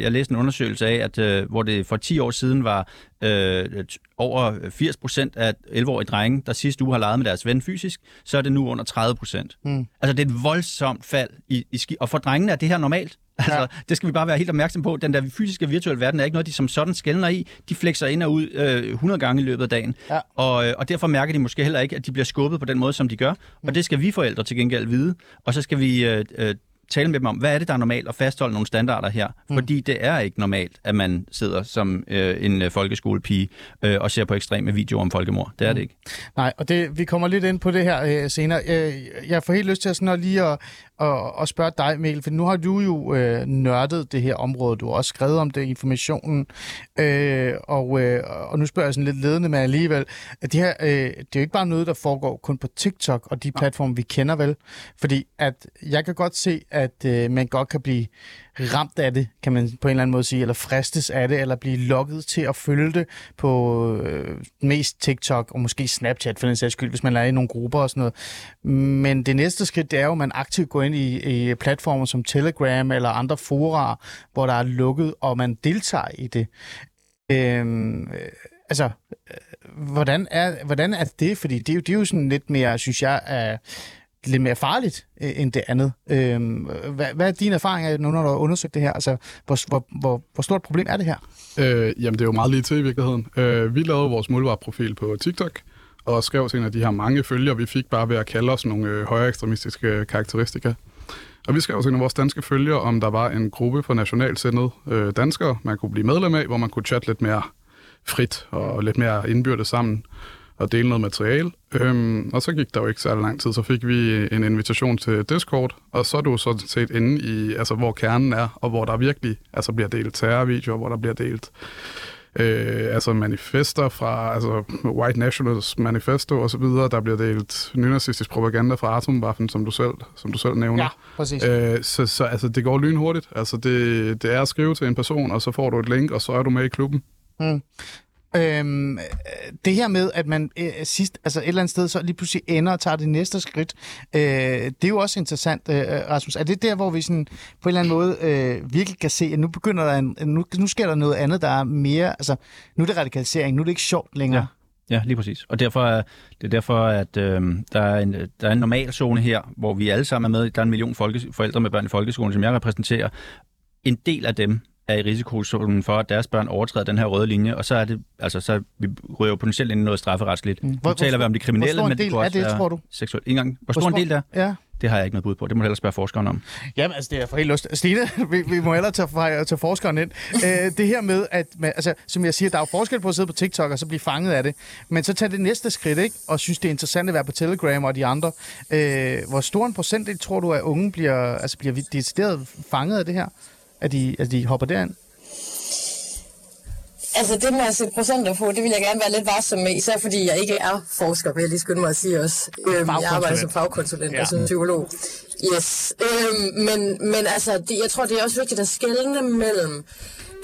jeg læste en undersøgelse af, at øh, hvor det for 10 år siden var øh, over 80 procent af 11-årige drenge, der sidste uge har leget med deres ven fysisk, så er det nu under 30 procent. Mm. Altså, det er et voldsomt fald i, i ski. Og for drengene er det her normalt. Altså, ja. det skal vi bare være helt opmærksom på. Den der fysiske virtuelle verden er ikke noget, de som sådan skældner i. De flexer ind og ud øh, 100 gange i løbet af dagen. Ja. Og, øh, og derfor mærker de måske heller ikke, at de bliver skubbet på den måde, som de gør. Mm. Og det skal vi forældre til gengæld vide. Og så skal vi øh, øh, tale med dem om, hvad er det, der er normalt, og fastholde nogle standarder her. Mm. Fordi det er ikke normalt, at man sidder som øh, en øh, folkeskolepige øh, og ser på ekstreme videoer om folkemord. Det er mm. det ikke. Nej, og det, vi kommer lidt ind på det her øh, senere. Øh, jeg får helt lyst til at, sådan at lige at, at, at spørge dig, Mikkel, for nu har du jo øh, nørdet det her område. Du har også skrevet om det i informationen. Øh, og, øh, og nu spørger jeg sådan lidt ledende med alligevel, at det her, øh, det er jo ikke bare noget, der foregår kun på TikTok og de platforme, vi kender vel. Fordi at jeg kan godt se, at øh, man godt kan blive ramt af det, kan man på en eller anden måde sige, eller fristes af det, eller blive lokket til at følge det på øh, mest TikTok, og måske Snapchat for den sags skyld, hvis man er i nogle grupper og sådan noget. Men det næste skridt, det er jo, at man aktivt går ind i, i platformer som Telegram eller andre fora, hvor der er lukket, og man deltager i det. Øhm, øh, altså, øh, hvordan er, hvordan er det? Fordi det er jo, det er jo sådan lidt mere, synes jeg, er lidt mere farligt øh, end det andet. Øh, hvad, hvad er dine erfaringer nu, når du har undersøgt det her? Altså, hvor, hvor, hvor, hvor stort et problem er det her? Øh, jamen, det er jo meget lige til i virkeligheden. Øh, vi lavede vores målvareprofil på TikTok, og skrev til en af de her mange følgere, vi fik bare ved at kalde os nogle øh, højere ekstremistiske karakteristika. Og vi skrev til en af vores danske følgere, om der var en gruppe for nationalsendet øh, danskere, man kunne blive medlem af, hvor man kunne chatte lidt mere frit og lidt mere indbyrdes sammen og dele noget materiale. Øhm, og så gik der jo ikke særlig lang tid, så fik vi en invitation til Discord, og så er du sådan set inde i, altså hvor kernen er, og hvor der virkelig altså bliver delt terrorvideoer, hvor der bliver delt øh, altså manifester fra, altså White Nationals manifesto og så videre, der bliver delt nynazistisk propaganda fra Atomwaffen, som du selv, som du selv nævner. Ja, præcis. Øh, så, så altså, det går lynhurtigt. Altså, det, det er at skrive til en person, og så får du et link, og så er du med i klubben. Mm. Øhm, det her med, at man øh, sidst, altså et eller andet sted, så lige pludselig ender og tager det næste skridt, øh, det er jo også interessant, øh, Rasmus. Er det der, hvor vi sådan, på en eller anden måde øh, virkelig kan se, at nu begynder der en, nu, nu sker der noget andet, der er mere, altså nu er det radikalisering, nu er det ikke sjovt længere. Ja. Ja, lige præcis. Og derfor er, det er derfor, at øh, der, er en, der er en normal zone her, hvor vi alle sammen er med. Der er en million folke, forældre med børn i folkeskolen, som jeg repræsenterer. En del af dem er i risikozonen for, at deres børn overtræder den her røde linje, og så er det, altså, så vi ryger jo potentielt ind i noget strafferetsligt. Mm. Hvor, nu taler vi om de kriminelle, men det kunne også det, tror du? seksuelt. En gang. Hvor, hvor stor en del der? Ja. Det har jeg ikke noget bud på. Det må hellere spørge forskeren om. Jamen, altså, det er for helt lyst. Stine, vi, vi må hellere tage, tage forskeren ind. Æ, det her med, at man, altså, som jeg siger, der er jo forskel på at sidde på TikTok og så blive fanget af det. Men så tag det næste skridt, ikke? Og synes, det er interessant at være på Telegram og de andre. Æ, hvor stor en procentdel tror du, at unge bliver, altså, bliver decideret fanget af det her? At de, at de hopper derind? Altså det med at sætte procenter på, det vil jeg gerne være lidt varsom med, især fordi jeg ikke er forsker, vil jeg lige skynde mig at sige også. Øhm, jeg arbejder som fagkonsulent ja. og som psykolog. Yes. Øhm, men, men altså, det, jeg tror, det er også vigtigt at skelne mellem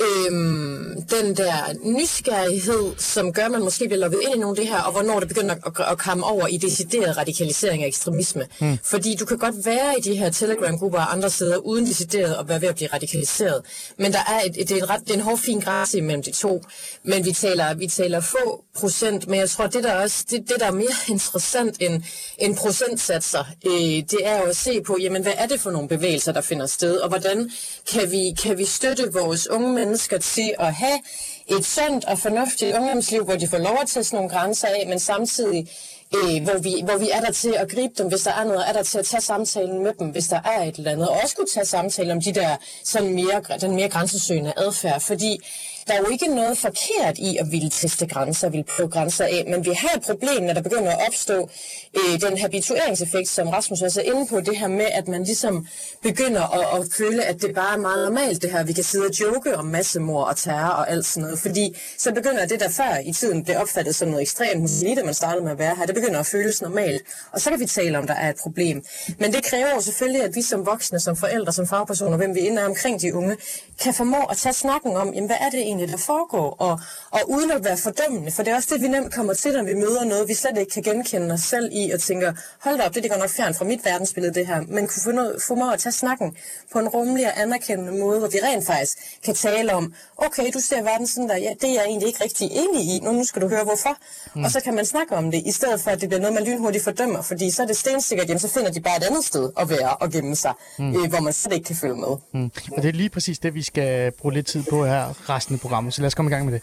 øhm, den der nysgerrighed, som gør, at man måske bliver lukket ind i nogle af det her, og hvornår det begynder at, at, at komme over i decideret radikalisering og ekstremisme. Mm. Fordi du kan godt være i de her Telegram-grupper og andre steder, uden decideret at være ved at blive radikaliseret. Men der er et, et, det, er en ret, det er en hård fin grænse imellem de to. Men vi taler, vi taler få procent, men jeg tror, det der, også, det, det der er mere interessant end, end procentsatser, øh, det er jo at se på, jamen, hvad er det for nogle bevægelser, der finder sted, og hvordan kan vi, kan vi støtte vores unge mennesker til at have et sundt og fornuftigt ungdomsliv, hvor de får lov at tage nogle grænser af, men samtidig øh, hvor, vi, hvor vi er der til at gribe dem, hvis der er noget, er der til at tage samtalen med dem, hvis der er et eller andet, og også kunne tage samtalen om de der, sådan mere, den mere grænsesøgende adfærd, fordi der er jo ikke noget forkert i at ville teste grænser, ville prøve grænser af, men vi har et problem, når der begynder at opstå øh, den habitueringseffekt, som Rasmus også er inde på, det her med, at man ligesom begynder at, at føle, at det bare er meget normalt det her. Vi kan sidde og joke om massemord og terror og alt sådan noget, fordi så begynder det, der før i tiden blev opfattet som noget ekstremt, måske lige da man startede med at være her, det begynder at føles normalt, og så kan vi tale om, der er et problem. Men det kræver jo selvfølgelig, at vi som voksne, som forældre, som fagpersoner, hvem vi ender omkring de unge, kan formå at tage snakken om, jamen, hvad er det egentlig, der foregår, og, og uden at være fordømmende, for det er også det, vi nemt kommer til, når vi møder noget, vi slet ikke kan genkende os selv i, og tænker, hold da op, det er godt nok fjern fra mit verdensbillede, det her, men kunne få, noget, få mig at tage snakken på en rummelig og anerkendende måde, hvor vi rent faktisk kan tale om, okay, du ser verden sådan der, ja, det er jeg egentlig ikke rigtig enig i, nu, nu skal du høre hvorfor, mm. og så kan man snakke om det, i stedet for, at det bliver noget, man lynhurtigt fordømmer, fordi så er det stensikkert, jamen, så finder de bare et andet sted at være og gemme sig, mm. øh, hvor man slet ikke kan følge med. Mm. Og det er lige præcis det, vi skal bruge lidt tid på her resten af programmet, så lad os komme i gang med det.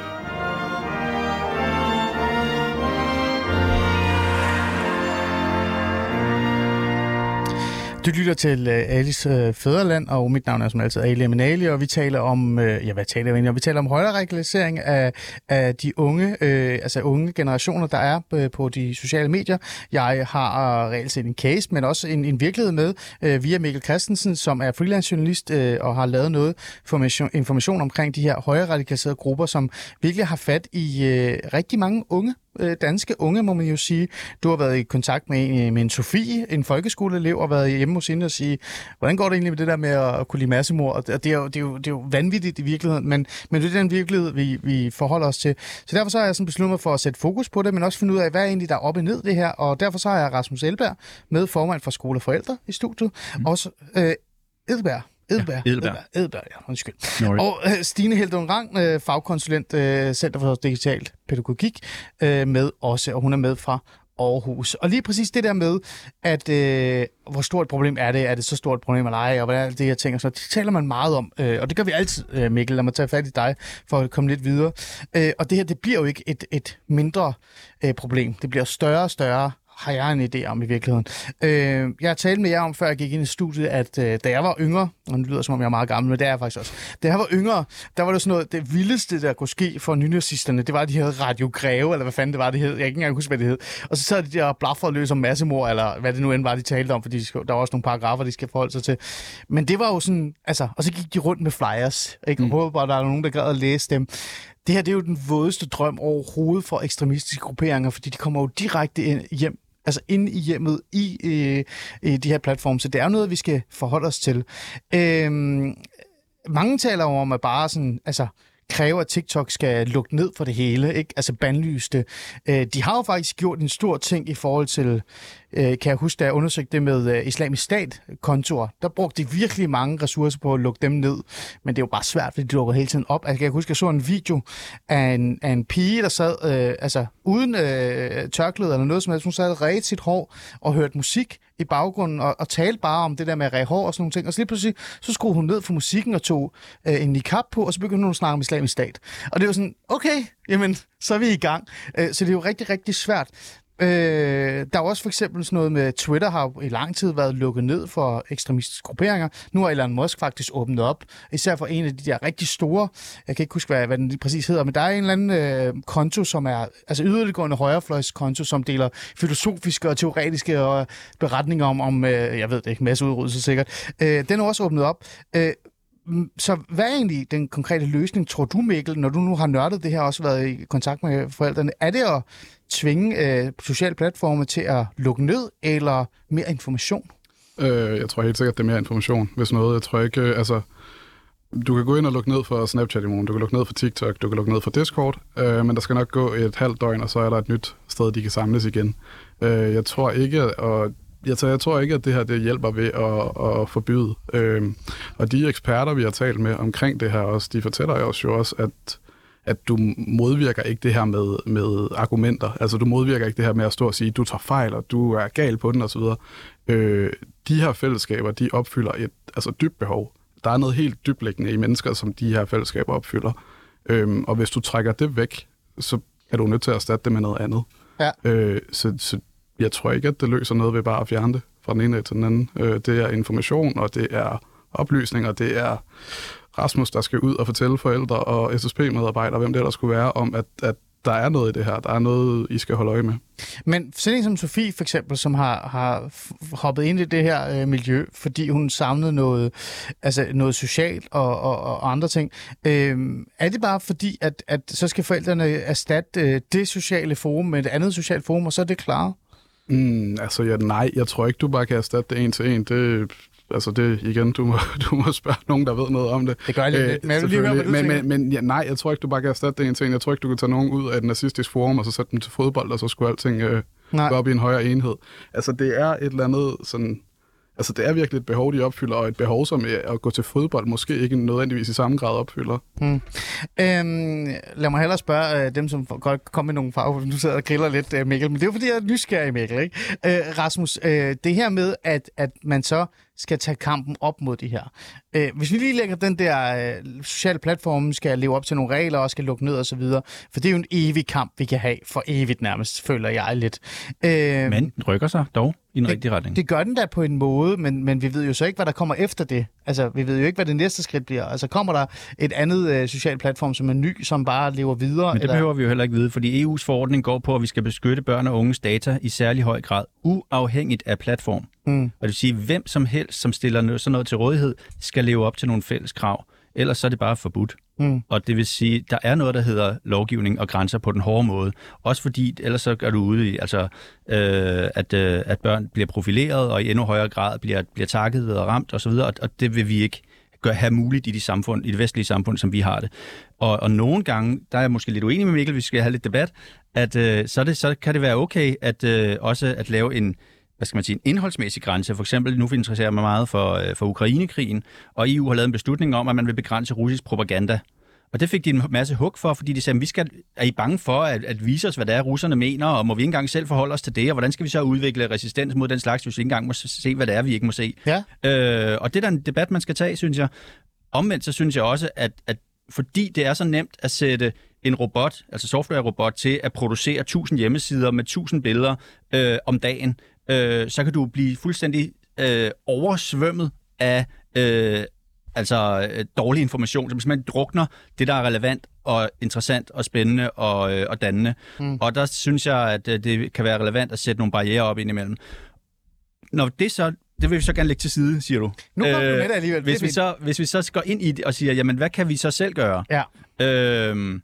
Du lytter til øh, uh, Alice uh, øh, Fæderland, og mit navn er som altid Ali Aminali, og vi taler om, uh, ja, hvad taler vi egentlig om? Vi taler om højere radikalisering af, af de unge, uh, altså unge generationer, der er uh, på de sociale medier. Jeg har uh, reelt set en case, men også en, en virkelighed med uh, via Mikkel Christensen, som er freelance journalist uh, og har lavet noget information, information omkring de her højere radikaliserede grupper, som virkelig har fat i uh, rigtig mange unge øh, danske unge, må man jo sige. Du har været i kontakt med en, med en Sofie, en folkeskoleelev, og været hjemme hos hende og sige, hvordan går det egentlig med det der med at kunne lide massemord? Og det er jo, det er jo, det er jo vanvittigt i virkeligheden, men, men det er den virkelighed, vi, vi forholder os til. Så derfor så har jeg sådan besluttet mig for at sætte fokus på det, men også finde ud af, hvad er egentlig der er op og ned det her. Og derfor så har jeg Rasmus Elberg med, formand for Skole og Forældre i studiet. Mm. Også øh, Edberg, Edberg. Ja, Edberg. Edberg, ja, undskyld. No, og øh, Stine Heldon Rang, øh, fagkonsulent, øh, Center for Digital Pædagogik, øh, med også, og hun er med fra Aarhus. Og lige præcis det der med, at øh, hvor stort et problem er det, er det så stort et problem eller ej, og hvad er det, jeg tænker, så det taler man meget om, øh, og det gør vi altid, øh, Mikkel, lad mig tage fat i dig, for at komme lidt videre. Øh, og det her, det bliver jo ikke et, et mindre øh, problem, det bliver større og større, har jeg en idé om i virkeligheden. Øh, jeg har talt med jer om, før jeg gik ind i studiet, at øh, da jeg var yngre, og det lyder som om jeg er meget gammel, men det er jeg faktisk også. Da jeg var yngre, der var det sådan noget, det vildeste, der kunne ske for nynazisterne, det var, at de havde Radio Greve, eller hvad fanden det var, det hed. Jeg kan ikke engang huske, hvad det hed. Og så sad de der blaffer løs om massemord, eller hvad det nu end var, de talte om, fordi der var også nogle paragrafer, de skal forholde sig til. Men det var jo sådan, altså, og så gik de rundt med flyers, ikke? Og mm. håber bare, at der er nogen, der gad at læse dem. Det her det er jo den vådeste drøm overhovedet for ekstremistiske grupperinger, fordi de kommer jo direkte ind, hjem altså inde i hjemmet i, øh, i de her platforme. Så det er noget, vi skal forholde os til. Øh, mange taler om, at bare sådan, altså, kræver, at TikTok skal lukke ned for det hele, ikke? altså bandlyste. Øh, de har jo faktisk gjort en stor ting i forhold til, øh, kan jeg huske, da jeg undersøgte det med øh, Islamisk Stat-kontor, der brugte de virkelig mange ressourcer på at lukke dem ned, men det er jo bare svært, fordi de lukker hele tiden op. Altså, jeg kan huske, jeg så en video af en, af en pige, der sad øh, altså, uden øh, tørklæde eller noget som helst. Hun sad og ret sit hår og hørte musik i baggrunden og, og talte bare om det der med at ræge hår og sådan nogle ting. Og så lige pludselig, så skruede hun ned for musikken og tog øh, en niqab på, og så begyndte hun at snakke om islamisk stat. Og det var sådan, okay, jamen, så er vi i gang. Øh, så det er jo rigtig, rigtig svært. Øh, der er også for eksempel sådan noget med, Twitter har i lang tid været lukket ned for ekstremistiske grupperinger. Nu har Elon Musk faktisk åbnet op, især for en af de der rigtig store, jeg kan ikke huske, hvad, hvad den præcis hedder, men der er en eller anden øh, konto, som er altså yderliggående højrefløjskonto, som deler filosofiske og teoretiske og beretninger om, om øh, jeg ved det ikke, masseudryddelse sikkert. Øh, den er også åbnet op. Øh, Mm, så hvad er egentlig den konkrete løsning, tror du, Mikkel, når du nu har nørdet det her, og også været i kontakt med forældrene? Er det at tvinge øh, sociale platforme til at lukke ned, eller mere information? Øh, jeg tror helt sikkert, det er mere information, hvis noget. Jeg tror ikke, øh, altså... Du kan gå ind og lukke ned for Snapchat i morgen, du kan lukke ned for TikTok, du kan lukke ned for Discord, øh, men der skal nok gå et halvt døgn, og så er der et nyt sted, de kan samles igen. Øh, jeg tror ikke, og jeg, tror, jeg tror ikke, at det her det hjælper ved at, at forbyde. Øh, og de eksperter, vi har talt med omkring det her også, de fortæller jo også, jo også at, at du modvirker ikke det her med, med argumenter. Altså, du modvirker ikke det her med at stå og sige, du tager fejl, og du er gal på den, osv. Øh, de her fællesskaber, de opfylder et altså, dybt behov. Der er noget helt dyblæggende i mennesker, som de her fællesskaber opfylder. Øhm, og hvis du trækker det væk, så er du nødt til at erstatte det med noget andet. Ja. Øh, så, så jeg tror ikke, at det løser noget ved bare at fjerne det fra den ene til den anden. Øh, det er information, og det er oplysning, og det er Rasmus, der skal ud og fortælle forældre og SSP-medarbejdere, hvem det der skulle være, om at, at der er noget i det her. Der er noget, I skal holde øje med. Men sådan en som Sofie for eksempel, som har, har hoppet ind i det her øh, miljø, fordi hun savnede noget, altså noget socialt og, og, og andre ting. Øh, er det bare fordi, at, at så skal forældrene erstatte øh, det sociale forum med et andet socialt forum, og så er det klart? Mm, altså, ja, nej, jeg tror ikke, du bare kan erstatte det en til en. Det, altså, det igen, du må, du må spørge nogen, der ved noget om det. Det gør jeg lidt, men jeg lige høre, men, men, men ja, nej, jeg tror ikke, du bare kan erstatte det en til en. Jeg tror ikke, du kan tage nogen ud af et nazistisk forum, og så sætte dem til fodbold, og så skulle alting øh, Nej. gå op i en højere enhed. Altså, det er et eller andet sådan... Altså, det er virkelig et behov, de opfylder, og et behov, som er at gå til fodbold måske ikke nødvendigvis i samme grad opfylder. Øhm, lad mig hellere spørge øh, dem, som godt kom med nogle farver, nu sidder og griller lidt, øh, Mikkel, men det er jo fordi, jeg er nysgerrig, Mikkel. Ikke? Øh, Rasmus, øh, det her med, at, at man så skal tage kampen op mod de her. Øh, hvis vi lige lægger den der øh, sociale platform, skal leve op til nogle regler og skal lukke ned og så videre, for det er jo en evig kamp, vi kan have for evigt nærmest, føler jeg lidt. Øh, Men rykker sig dog i en rigtig retning. det gør den da på en måde, men, men vi ved jo så ikke, hvad der kommer efter det. Altså, vi ved jo ikke, hvad det næste skridt bliver. Altså, kommer der et andet øh, social platform, som er ny, som bare lever videre? Men det eller? behøver vi jo heller ikke vide, fordi EU's forordning går på, at vi skal beskytte børn og unges data i særlig høj grad, uafhængigt af platform. Mm. Og det vil sige, hvem som helst, som stiller noget, sådan noget til rådighed, skal leve op til nogle fælles krav. Ellers så er det bare forbudt. Mm. Og det vil sige, der er noget, der hedder lovgivning og grænser på den hårde måde. Også fordi, ellers så gør du ude i, altså, øh, at, øh, at børn bliver profileret, og i endnu højere grad bliver, bliver takket og ramt osv., og, og det vil vi ikke gør, have muligt i de samfund, i det vestlige samfund, som vi har det. Og, og nogle gange, der er jeg måske lidt uenig med Mikkel, vi skal have lidt debat, at øh, så, det, så kan det være okay at øh, også at lave en, hvad skal man sige, en indholdsmæssig grænse. For eksempel, nu interesserer jeg mig meget for, øh, for Ukrainekrigen, og EU har lavet en beslutning om, at man vil begrænse russisk propaganda. Og det fik de en masse hug for, fordi de sagde, vi skal, er I bange for at, at vise os, hvad det er, russerne mener, og må vi ikke engang selv forholde os til det, og hvordan skal vi så udvikle resistens mod den slags, hvis vi ikke engang må se, hvad det er, vi ikke må se. Ja. Øh, og det er en debat, man skal tage, synes jeg. Omvendt så synes jeg også, at, at fordi det er så nemt at sætte en robot, altså software-robot, til at producere 1000 hjemmesider med 1000 billeder øh, om dagen, øh, så kan du blive fuldstændig øh, oversvømmet af øh, altså øh, dårlig information, som simpelthen drukner det, der er relevant og interessant og spændende og, øh, og dannende. Mm. Og der synes jeg, at øh, det kan være relevant at sætte nogle barriere op indimellem. Når det så det vil vi så gerne lægge til side, siger du. Nu kom du med det alligevel. Det Hvis vi, så, hvis vi så går ind i det og siger, jamen hvad kan vi så selv gøre? Ja. Øhm,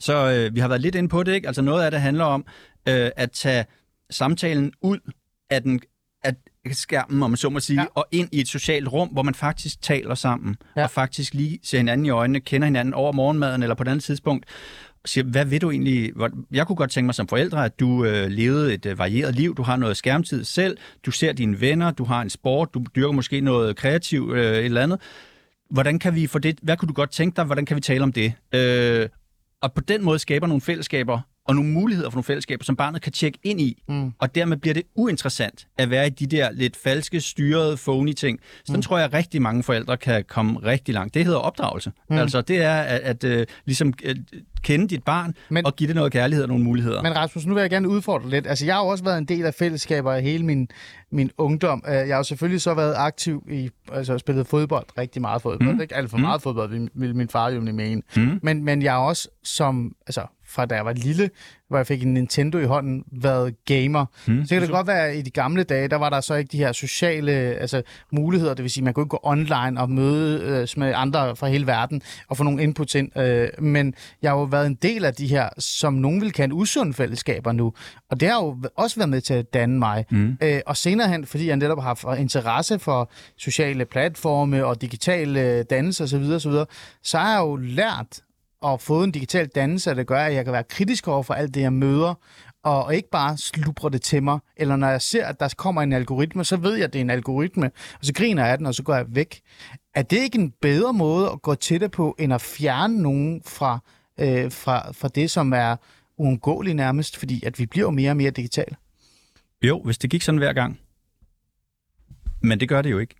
så øh, vi har været lidt inde på det, ikke? Altså noget af det handler om øh, at tage samtalen ud af den af skærmen, om man så må sige, Ja. og ind i et socialt rum, hvor man faktisk taler sammen, Ja. og faktisk lige ser hinanden i øjnene, kender hinanden over morgenmaden eller på et andet tidspunkt, siger, hvad vil du egentlig? Jeg kunne godt tænke mig som forældre, at du øh, levede et øh, varieret liv, du har noget skærmtid selv, du ser dine venner, du har en sport, du dyrker måske noget kreativt, øh, et eller andet. Hvordan kan vi få det? Hvad kunne du godt tænke dig? Hvordan kan vi tale om det? Øh, og på den måde skaber nogle fællesskaber og nogle muligheder for nogle fællesskaber, som barnet kan tjekke ind i. Mm. Og dermed bliver det uinteressant at være i de der lidt falske, styrede, phony ting. Sådan mm. tror jeg, at rigtig mange forældre kan komme rigtig langt. Det hedder opdragelse. Mm. Altså det er at, at, at ligesom at kende dit barn Men- og give det noget kærlighed og nogle muligheder. Men Rasmus, nu vil jeg gerne udfordre lidt. Altså, jeg har jo også været en del af fællesskaber i hele min, min ungdom. Øh, Jeg har jo selvfølgelig så været aktiv i, altså spillet fodbold, rigtig meget fodbold. Mm. Ikke alt for meget fodbold, vil, vil min far jo mene. Mm. Men, men jeg har også som, altså fra da jeg var lille, hvor jeg fik en Nintendo i hånden, været gamer. Hmm. Så kan det godt være, at i de gamle dage, der var der så ikke de her sociale altså, muligheder, det vil sige, man kunne ikke gå online og møde med andre fra hele verden og få nogle inputs ind. Øh, men jeg har jo været en del af de her, som nogen vil kalde usunde fællesskaber nu, og det har jo også været med til at danne mig. Mm. Øh, og senere hen, fordi jeg netop har haft interesse for sociale platforme og digitale dannelse osv., osv., så har jeg jo lært og fået en digital dannelse, der gør, at jeg kan være kritisk over for alt det, jeg møder, og ikke bare slubre det til mig. Eller når jeg ser, at der kommer en algoritme, så ved jeg, at det er en algoritme, og så griner jeg af den, og så går jeg væk. Er det ikke en bedre måde at gå til det på, end at fjerne nogen fra, øh, fra, fra det, som er uundgåeligt nærmest, fordi at vi bliver mere og mere digitale? Jo, hvis det gik sådan hver gang. Men det gør det jo ikke.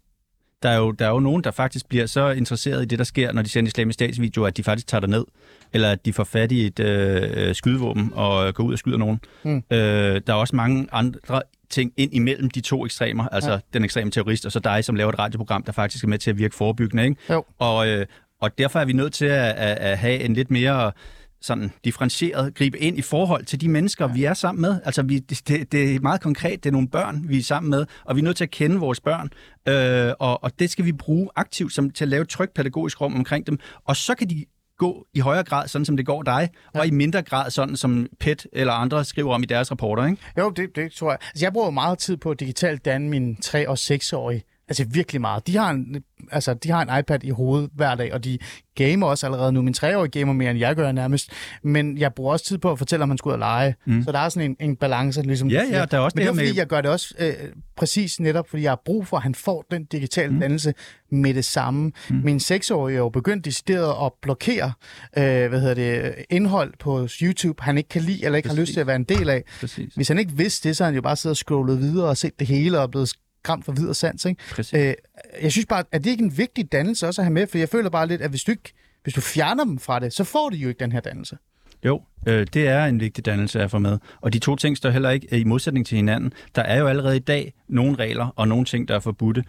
Der er jo, der er jo nogen, der faktisk bliver så interesseret i det, der sker, når de ser en islamisk statsvideo, at de faktisk tager ned, eller at de får fat i et øh, skydevåben og går ud og skyder nogen. Mm. Øh, der er også mange andre ting ind imellem de to ekstremer, altså ja. den ekstreme terrorist, og så dig, som laver et radioprogram, der faktisk er med til at virke forebyggende. Ikke? Jo. Og, øh, og derfor er vi nødt til at, at, at have en lidt mere sådan differentieret gribe ind i forhold til de mennesker, ja. vi er sammen med. Altså, vi, det, det er meget konkret. Det er nogle børn, vi er sammen med, og vi er nødt til at kende vores børn. Øh, og, og det skal vi bruge aktivt som, til at lave et trygt pædagogisk rum omkring dem. Og så kan de gå i højere grad, sådan som det går dig, ja. og i mindre grad, sådan som PET eller andre skriver om i deres rapporter, ikke? Jo, det, det tror jeg. Altså, jeg bruger meget tid på digitalt danne mine 3- og 6-årige. Altså virkelig meget. De har, en, altså, de har en iPad i hovedet hver dag, og de gamer også allerede nu. Min treårige gamer mere, end jeg gør nærmest. Men jeg bruger også tid på at fortælle, om han skal ud og lege. Mm. Så der er sådan en, en balance, ligesom Ja, ja, der er også Men det, er fordi, med... jeg gør det også øh, præcis netop, fordi jeg har brug for, at han får den digitale mm. dannelse med det samme. Mm. Min seksårige er jo begyndt decideret at blokere øh, hvad hedder det, indhold på YouTube, han ikke kan lide, eller ikke Præcis. har lyst til at være en del af. Præcis. Hvis han ikke vidste det, så han jo bare siddet og scrollet videre og set det hele og blevet skræmt for videre sans. Ikke? Øh, jeg synes bare, at det ikke en vigtig dannelse også at have med, for jeg føler bare lidt, at hvis du, ikke, hvis du fjerner dem fra det, så får de jo ikke den her dannelse. Jo, øh, det er en vigtig dannelse at få med. Og de to ting står heller ikke i modsætning til hinanden. Der er jo allerede i dag nogle regler og nogle ting, der er forbudte.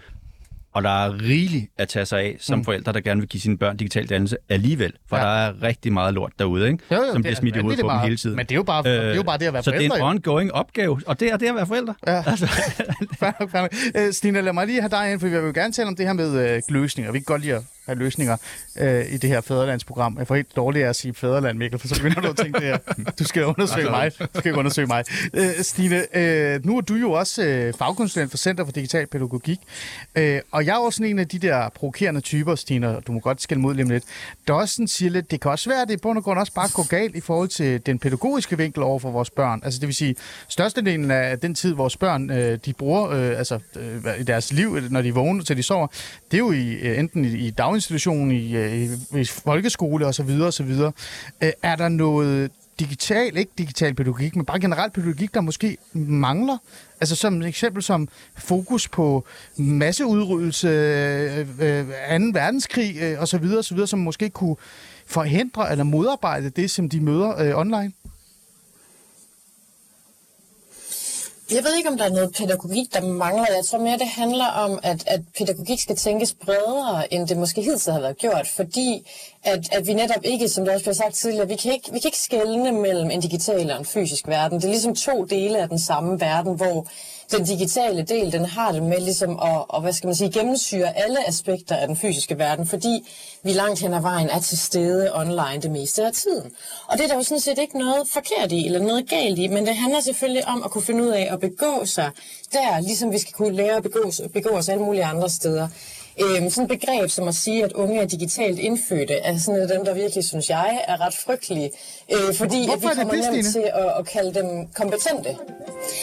Og der er rigeligt at tage sig af som mm. forældre, der gerne vil give sine børn digital dannelse alligevel. For ja. der er rigtig meget lort derude, ikke? Jo, jo, som bliver smidt i hovedet på dem hele tiden. Men det er jo bare, øh, det, er jo bare det at være så forældre. Så det er en ongoing opgave, og det er det at være forældre. Ja. Altså. fair nok, fair nok. Øh, Stine, lad mig lige have dig ind, for vi vil jo gerne tale om det her med øh, løsninger. Vi kan godt lide at have løsninger øh, i det her fædrelandsprogram. Jeg får helt dårligt af at sige fædreland, Mikkel, for så begynder du at tænke det her. Du skal undersøge mig. Du skal undersøge mig. Øh, Stine, øh, nu er du jo også øh, fagkonsulent for Center for Digital Pædagogik, øh, og jeg er også en af de der provokerende typer, Stine, du må godt skælde mod lidt, der også sådan siger lidt, det kan også være, at det i bund og grund også bare går galt i forhold til den pædagogiske vinkel over for vores børn. Altså det vil sige, størstedelen af den tid, vores børn øh, de bruger øh, altså, øh, i deres liv, når de vågner til de sover, det er jo i, øh, enten i, i daginstitution, i, øh, i, i folkeskole osv. osv. Øh, er der noget digital, ikke digital pædagogik, men bare generelt pædagogik, der måske mangler? Altså som eksempel som fokus på masseudryddelse, øh, øh 2. verdenskrig øh, osv., osv., som måske kunne forhindre eller modarbejde det, som de møder øh, online? Jeg ved ikke, om der er noget pædagogik, der mangler. Jeg tror mere, det handler om, at, at pædagogik skal tænkes bredere, end det måske hidtil har været gjort, fordi at, at vi netop ikke, som det også blev sagt tidligere, vi kan ikke, vi kan ikke skelne mellem en digital og en fysisk verden. Det er ligesom to dele af den samme verden, hvor den digitale del, den har det med ligesom at, og, hvad skal man sige, gennemsyre alle aspekter af den fysiske verden, fordi vi langt hen ad vejen er til stede online det meste af tiden. Og det er der jo sådan set ikke noget forkert i, eller noget galt i, men det handler selvfølgelig om at kunne finde ud af at begå sig der, ligesom vi skal kunne lære at begå, begå os alle mulige andre steder. Øhm, sådan et begreb som at sige, at unge er digitalt indfødte, er sådan et af dem, der virkelig, synes jeg, er ret frygtelige. Øh, fordi Hvorfor at vi kommer det, nemt til at, at kalde dem kompetente.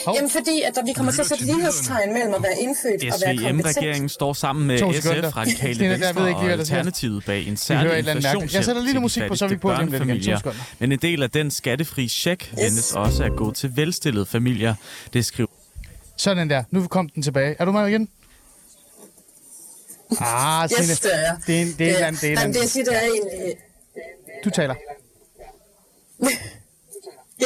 Oh. Jamen fordi, at der, vi kommer til at sætte lighedstegn mellem at være indfødt og være kompetent. SVM-regeringen står sammen med SF, Radikale Stine, Venstre ved ikke, og Alternativet bag en særlig inflationshjælp Jeg sætter lige noget musik på, så vi på dem lidt igen. Men en del af den skattefri check yes. ventes også at gå til velstillede familier. Det skriver sådan der. Nu kom den tilbage. Er du med igen? Ah. Yes, det er Det er, en- det er, andet- det er, et eller Jamen, det andet. jeg siger, det er egentlig... Du taler. Yes,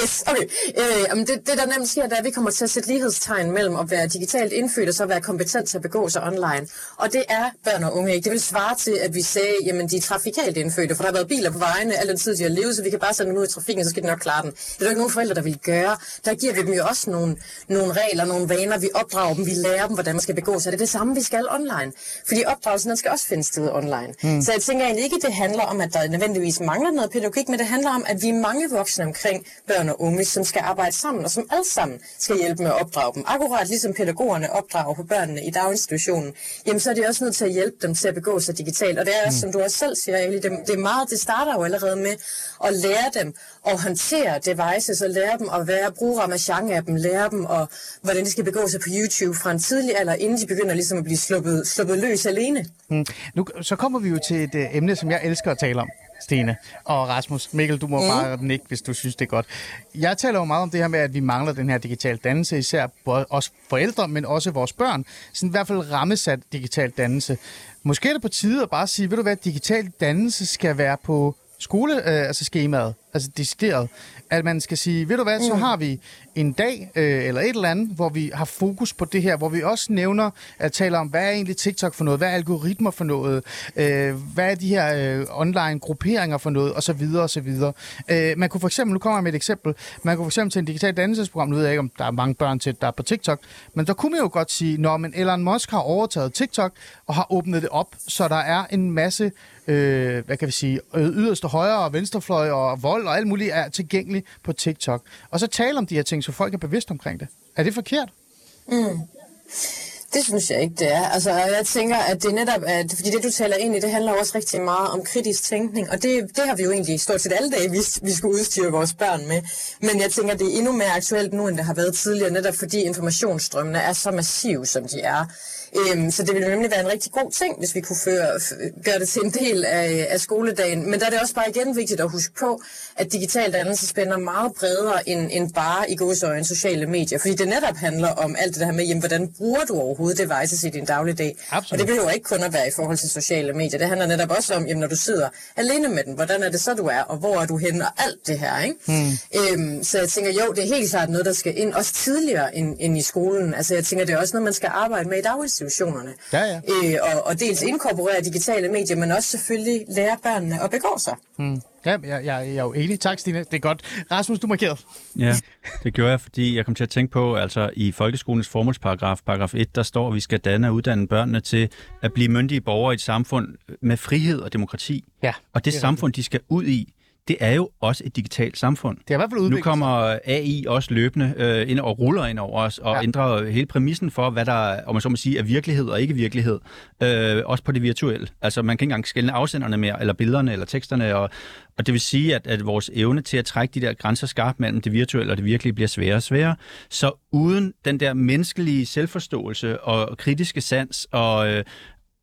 Yes, okay. Øh, jamen det, det, der nemt sker, det er, at vi kommer til at sætte lighedstegn mellem at være digitalt indfødt og så være kompetent til at begå sig online. Og det er børn og unge ikke. Det vil svare til, at vi sagde, jamen de er trafikalt indfødte, for der har været biler på vejene al den tid, de har levet, så vi kan bare sætte dem ud i trafikken, så skal de nok klare den. Det er der ikke nogen forældre, der vil gøre. Der giver vi dem jo også nogle, nogle regler, nogle vaner, vi opdrager dem, vi lærer dem, hvordan man skal begå sig. Det er det samme, vi skal online. Fordi opdragelsen den skal også finde sted online. Mm. Så jeg tænker egentlig ikke, det handler om, at der nødvendigvis mangler noget pædagogik, men det handler om, at vi er mange voksne omkring børn og unge, som skal arbejde sammen, og som alle sammen skal hjælpe med at opdrage dem. Akkurat ligesom pædagogerne opdrager på børnene i daginstitutionen, jamen så er de også nødt til at hjælpe dem til at begå sig digitalt. Og det er også, mm. som du også selv siger, Eli, det, det, er meget, det starter jo allerede med at lære dem at håndtere devices, og lære dem at være, bruge Ramachan af dem, lære dem, og, hvordan de skal begå sig på YouTube fra en tidlig alder, inden de begynder ligesom at blive sluppet, sluppet løs alene. Mm. Nu, så kommer vi jo til et uh, emne, som jeg elsker at tale om. Stine og Rasmus. Mikkel, du må mm. bare nikke, hvis du synes, det er godt. Jeg taler jo meget om det her med, at vi mangler den her digital dannelse, især os forældre, men også vores børn. Sådan i hvert fald rammesat digital dannelse. Måske er det på tide at bare sige, ved du hvad, digital dannelse skal være på skole, øh, altså skemaet, altså decideret, at man skal sige, ved du hvad, mm. så har vi en dag øh, eller et eller andet, hvor vi har fokus på det her, hvor vi også nævner, at tale om, hvad er egentlig TikTok for noget, hvad er algoritmer for noget, øh, hvad er de her øh, online grupperinger for noget, og så videre, og så videre. Øh, man kunne for eksempel, nu kommer jeg med et eksempel, man kunne for eksempel til en digital dannelsesprogram, nu ved jeg ikke, om der er mange børn til, der er på TikTok, men der kunne man jo godt sige, når men Elon Musk har overtaget TikTok, og har åbnet det op, så der er en masse øh, hvad kan vi sige, yderste højre og venstrefløj og vold og alt muligt er tilgængeligt på TikTok. Og så tale om de her ting, så folk er bevidst omkring det. Er det forkert? Mm. Det synes jeg ikke, det er. Altså, jeg tænker, at det netop at, fordi det, du taler ind i, det handler også rigtig meget om kritisk tænkning, og det, det har vi jo egentlig stort set alle dage, vi, vi skulle udstyre vores børn med. Men jeg tænker, det er endnu mere aktuelt nu, end det har været tidligere, netop fordi informationsstrømmene er så massive, som de er. Øhm, så det ville nemlig være en rigtig god ting, hvis vi kunne føre, gøre det til en del af, af skoledagen. Men der er det også bare igen vigtigt at huske på, at digital dannelse spænder meget bredere end, end bare i godsøjne sociale medier. Fordi det netop handler om alt det der med, jamen, hvordan bruger du overhovedet devices i din dagligdag? Absolut. Og det behøver ikke kun at være i forhold til sociale medier. Det handler netop også om, jamen, når du sidder alene med den, hvordan er det så, du er, og hvor er du henne, og alt det her. Ikke? Hmm. Øhm, så jeg tænker, jo, det er helt klart noget, der skal ind, også tidligere end, end i skolen. Altså jeg tænker, det er også noget, man skal arbejde med i daginstitutionen institutionerne. Ja, ja. Øh, og, og dels inkorporere digitale medier, men også selvfølgelig lære børnene at begå sig. Hmm. Ja, jeg, jeg, jeg er jo enig. Tak, Stine. Det er godt. Rasmus, du markerede. Ja, det gjorde jeg, fordi jeg kom til at tænke på, altså i folkeskolens formålsparagraf, paragraf 1, der står, at vi skal danne og uddanne børnene til at blive myndige borgere i et samfund med frihed og demokrati. Ja, og det, det samfund, de skal ud i, det er jo også et digitalt samfund. Det er i hvert fald Nu kommer AI også løbende øh, ind og ruller ind over os, og ja. ændrer hele præmissen for, hvad der om man så må sige, er virkelighed og ikke virkelighed. Øh, også på det virtuelle. Altså man kan ikke engang skælne afsenderne mere, eller billederne, eller teksterne, og, og det vil sige, at, at vores evne til at trække de der grænser skarpt mellem det virtuelle og det virkelige bliver sværere og sværere. Så uden den der menneskelige selvforståelse og kritiske sans og, øh,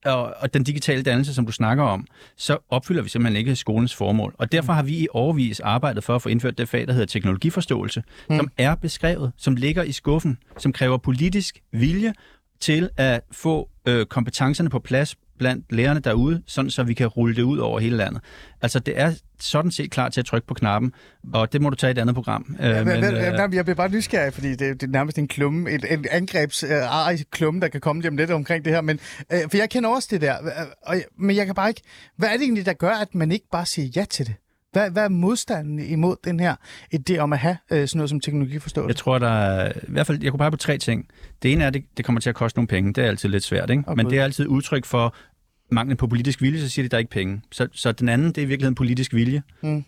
og, og den digitale dannelse, som du snakker om, så opfylder vi simpelthen ikke skolens formål. Og derfor har vi i overvis arbejdet for at få indført det fag, der hedder teknologiforståelse, mm. som er beskrevet, som ligger i skuffen, som kræver politisk vilje til at få øh, kompetencerne på plads blandt lærerne derude, sådan så vi kan rulle det ud over hele landet. Altså, det er sådan set klar til at trykke på knappen, og det må du tage i et andet program. Ja, men, men, øh, jeg bliver bare nysgerrig, fordi det, det er nærmest en klumme, et, et angrebs øh, klumme, der kan komme hjem lidt omkring det her, men, øh, for jeg kender også det der, og, men jeg kan bare ikke, hvad er det egentlig, der gør, at man ikke bare siger ja til det? Hvad, hvad er modstanden imod den her idé om at have øh, sådan noget som teknologiforståelse? Jeg tror, der er, i hvert fald, jeg kunne bare på tre ting. Det ene er, at det, det kommer til at koste nogle penge. Det er altid lidt svært, ikke? Okay. Men det er altid udtryk for, manglen på politisk vilje, så siger de, at der er ikke penge. Så, så den anden, det er i virkeligheden politisk vilje. Mm. Øh,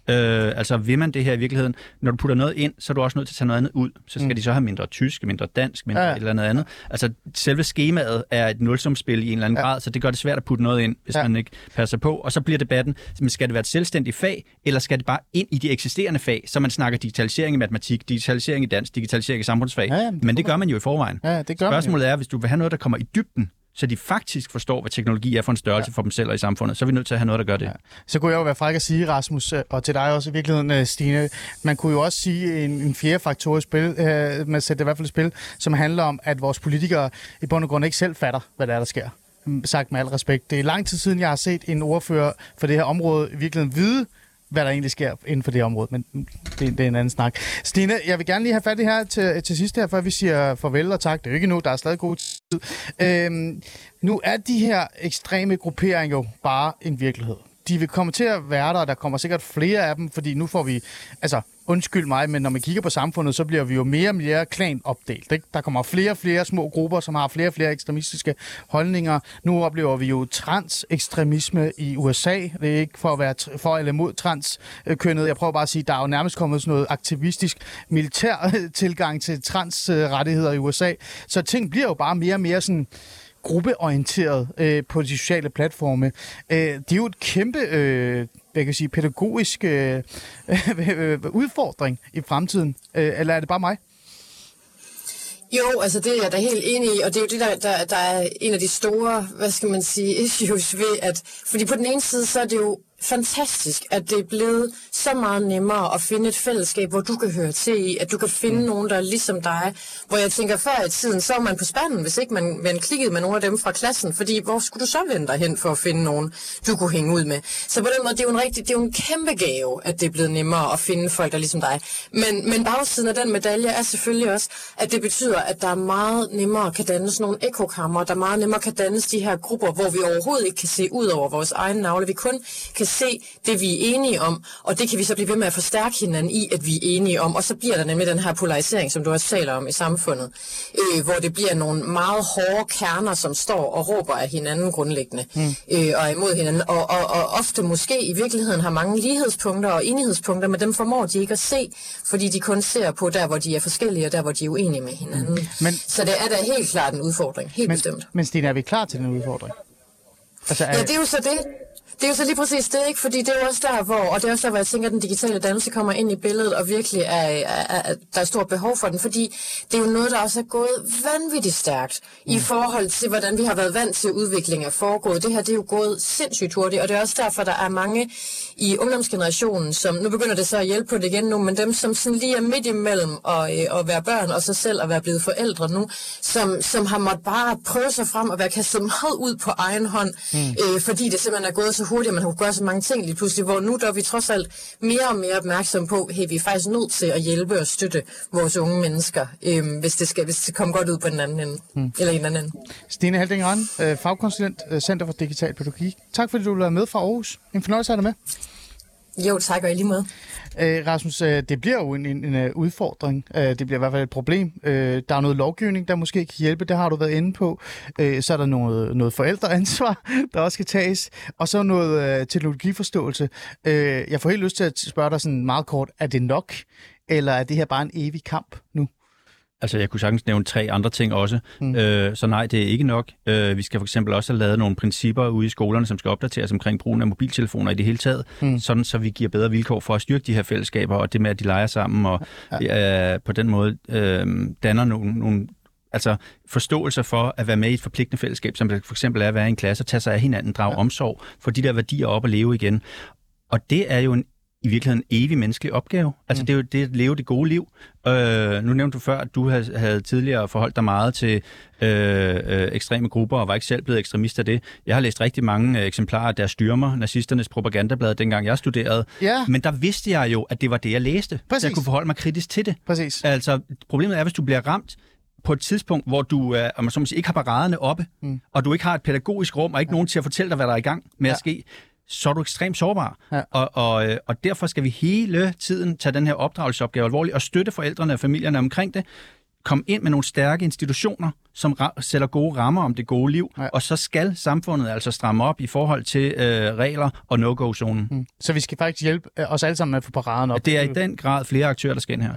altså vil man det her i virkeligheden, når du putter noget ind, så er du også nødt til at tage noget andet ud. Så skal mm. de så have mindre tysk, mindre dansk, mindre ja. et eller andet andet. Altså selve skemaet er et nulsumspil i en eller anden ja. grad, så det gør det svært at putte noget ind, hvis ja. man ikke passer på. Og så bliver debatten, skal det være et selvstændigt fag, eller skal det bare ind i de eksisterende fag, så man snakker digitalisering i matematik, digitalisering i dansk, digitalisering i samfundsfag. Ja, ja, det Men det gør man jo i forvejen. Ja, det gør Spørgsmålet man jo. er, hvis du vil have noget, der kommer i dybden, så de faktisk forstår, hvad teknologi er for en størrelse ja. for dem selv og i samfundet, så er vi nødt til at have noget, der gør det. Ja. Så kunne jeg jo være fræk at sige, Rasmus, øh, og til dig også i virkeligheden, øh, Stine, man kunne jo også sige en, en fjerde faktor i spil, øh, man sætter i hvert fald i spil, som handler om, at vores politikere i bund og grund ikke selv fatter, hvad der er, der sker. Sagt med al respekt. Det er lang tid siden, jeg har set en ordfører for det her område i virkeligheden vide, hvad der egentlig sker inden for det område, men det, det er en anden snak. Stine, jeg vil gerne lige have fat i her til, til sidst her, før vi siger farvel og tak. Det er jo ikke nu, der er stadig god tid. Øhm, nu er de her ekstreme grupperinger jo bare en virkelighed. De vil komme til at være der, og der kommer sikkert flere af dem, fordi nu får vi, altså undskyld mig, men når man kigger på samfundet, så bliver vi jo mere og mere klanopdelt. Ikke? Der kommer flere og flere små grupper, som har flere og flere ekstremistiske holdninger. Nu oplever vi jo trans-ekstremisme i USA. Det er ikke for at være for eller imod transkønnet. Jeg prøver bare at sige, at der er jo nærmest kommet sådan noget aktivistisk militær tilgang til transrettigheder i USA. Så ting bliver jo bare mere og mere sådan gruppeorienteret øh, på de sociale platforme. Øh, det er jo et kæmpe øh, hvad kan jeg sige, pædagogisk øh, øh, udfordring i fremtiden. Øh, eller er det bare mig? Jo, altså det er jeg da helt enig i, og det er jo det, der, der, der er en af de store, hvad skal man sige, issues ved, at, fordi på den ene side, så er det jo fantastisk, at det er blevet så meget nemmere at finde et fællesskab, hvor du kan høre til i, at du kan finde mm. nogen, der er ligesom dig. Hvor jeg tænker, før i tiden, så var man på spanden, hvis ikke man, man klikkede med nogle af dem fra klassen, fordi hvor skulle du så vende dig hen for at finde nogen, du kunne hænge ud med? Så på den måde, det er jo en, rigtig, det er jo en kæmpe gave, at det er blevet nemmere at finde folk, der er ligesom dig. Men, men bagsiden af den medalje er selvfølgelig også, at det betyder, at der er meget nemmere kan dannes nogle ekokammer, der meget nemmere kan dannes de her grupper, hvor vi overhovedet ikke kan se ud over vores egen navle. Vi kun kan se det, vi er enige om, og det kan vi så blive ved med at forstærke hinanden i, at vi er enige om, og så bliver der nemlig den her polarisering, som du også taler om i samfundet, øh, hvor det bliver nogle meget hårde kerner, som står og råber af hinanden grundlæggende, mm. øh, og imod hinanden, og, og, og ofte måske i virkeligheden har mange lighedspunkter og enighedspunkter, men dem formår de ikke at se, fordi de kun ser på der, hvor de er forskellige, og der, hvor de er uenige med hinanden. Mm. Men, så det er da helt klart en udfordring, helt men, bestemt. Men Stine, er vi klar til den udfordring? Altså, er... Ja, det er jo så det. Det er jo så lige præcis det, ikke? Fordi det er også der, hvor, og det er også der, hvor jeg tænker, at den digitale dannelse kommer ind i billedet, og virkelig er, er, er der er stort behov for den, fordi det er jo noget, der også er gået vanvittigt stærkt mm. i forhold til, hvordan vi har været vant til, udviklingen er foregået. Det her, det er jo gået sindssygt hurtigt, og det er også derfor, der er mange i ungdomsgenerationen, som, nu begynder det så at hjælpe på det igen nu, men dem, som sådan lige er midt imellem at, øh, at være børn og sig selv at være blevet forældre nu, som, som har måttet bare prøve sig frem og være kastet meget ud på egen hånd, mm. øh, fordi det simpelthen er gået så hurtigt, at man kunne gøre så mange ting lige pludselig, hvor nu der er vi trods alt mere og mere opmærksom på, hey, vi er faktisk nødt til at hjælpe og støtte vores unge mennesker, øh, hvis, det skal, hvis det kommer godt ud på den anden ende, mm. eller en anden ende. Stine Halding Rand, øh, fagkonsulent, øh, Center for Digital Pædagogik. Tak fordi du vil være med fra Aarhus. En fornøjelse at have dig med. Jo, tak og i lige måde. Øh, Rasmus, øh, det bliver jo en, en, en øh, udfordring. Øh, det bliver i hvert fald et problem. Der er noget lovgivning, der måske kan hjælpe. Det har du været inde på. Så er der noget, noget forældreansvar, der også skal tages. Og så noget teknologiforståelse. Jeg får helt lyst til at spørge dig sådan meget kort. Er det nok? Eller er det her bare en evig kamp nu? Altså, jeg kunne sagtens nævne tre andre ting også. Mm. Øh, så nej, det er ikke nok. Øh, vi skal for eksempel også have lavet nogle principper ude i skolerne, som skal opdateres omkring brugen af mobiltelefoner i det hele taget, mm. sådan så vi giver bedre vilkår for at styrke de her fællesskaber, og det med, at de leger sammen, og ja. øh, på den måde øh, danner nogle, nogle altså forståelse for at være med i et forpligtende fællesskab, som for eksempel er at være i en klasse og tage sig af hinanden, drage ja. omsorg, for de der værdier op og leve igen. Og det er jo en i virkeligheden en evig menneskelig opgave. Altså, mm. det er jo det at leve det gode liv. Øh, nu nævnte du før, at du havde, havde tidligere forholdt dig meget til øh, øh, ekstreme grupper, og var ikke selv blevet ekstremist af det. Jeg har læst rigtig mange øh, eksemplarer af deres styrmer, nazisternes propagandablad, dengang jeg studerede. Ja. Men der vidste jeg jo, at det var det, jeg læste. Præcis. Så jeg kunne forholde mig kritisk til det. Præcis. Altså, problemet er, hvis du bliver ramt på et tidspunkt, hvor du øh, om man så må sige, ikke har paraderne oppe, mm. og du ikke har et pædagogisk rum, og ikke ja. nogen til at fortælle dig, hvad der er i gang med ja. at ske, så er du ekstremt sårbar. Ja. Og, og, øh, og derfor skal vi hele tiden tage den her opdragelsesopgave alvorligt og støtte forældrene og familierne omkring det. Kom ind med nogle stærke institutioner, som sætter gode rammer om det gode liv, ja. og så skal samfundet altså stramme op i forhold til øh, regler og no-go-zonen. Mm. Så vi skal faktisk hjælpe øh, os alle sammen med at få paraden op. Det er i den grad flere aktører, der skal ind her.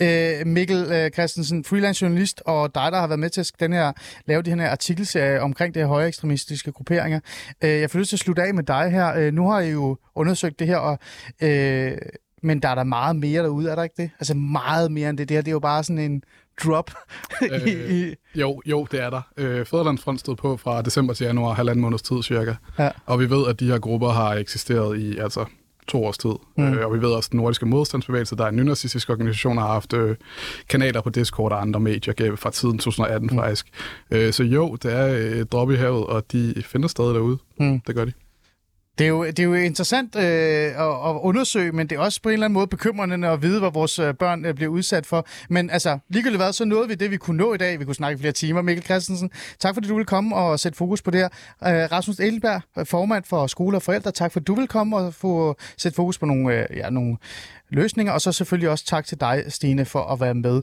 Ja. Øh, Mikkel øh, Christensen, freelance journalist, og dig, der har været med til at den her, lave de her artikelserie omkring det her høje ekstremistiske grupperinger. Øh, jeg får lyst til at slutte af med dig her. Øh, nu har I jo undersøgt det her, og øh, men der er der meget mere derude, er der ikke det? Altså meget mere end det. Det her det er jo bare sådan en drop. øh, i... Jo, jo, det er der. Øh, Fæderlandsfront stod på fra december til januar, halvanden måneds tid cirka. Ja. Og vi ved, at de her grupper har eksisteret i altså to års tid. Mm. Øh, og vi ved også, at den nordiske modstandsbevægelse, der er en nynazistisk organisation, har haft øh, kanaler på Discord og andre medier fra tiden 2018 mm. faktisk. Øh, så jo, det er et drop i havet, og de finder stadig derude. Mm. Det gør de. Det er jo, det er jo interessant øh, at, at undersøge, men det er også på en eller anden måde bekymrende at vide, hvad vores øh, børn øh, bliver udsat for. Men altså, ligegyldigt hvad, så nåede vi det, vi kunne nå i dag. Vi kunne snakke i flere timer. Mikkel Christensen, tak fordi du ville komme og sætte fokus på det her. Øh, Rasmus Elberg, øh, formand for Skole og Forældre, tak for, du vil komme og få sætte fokus på nogle, øh, ja, nogle løsninger. Og så selvfølgelig også tak til dig, Stine, for at være med.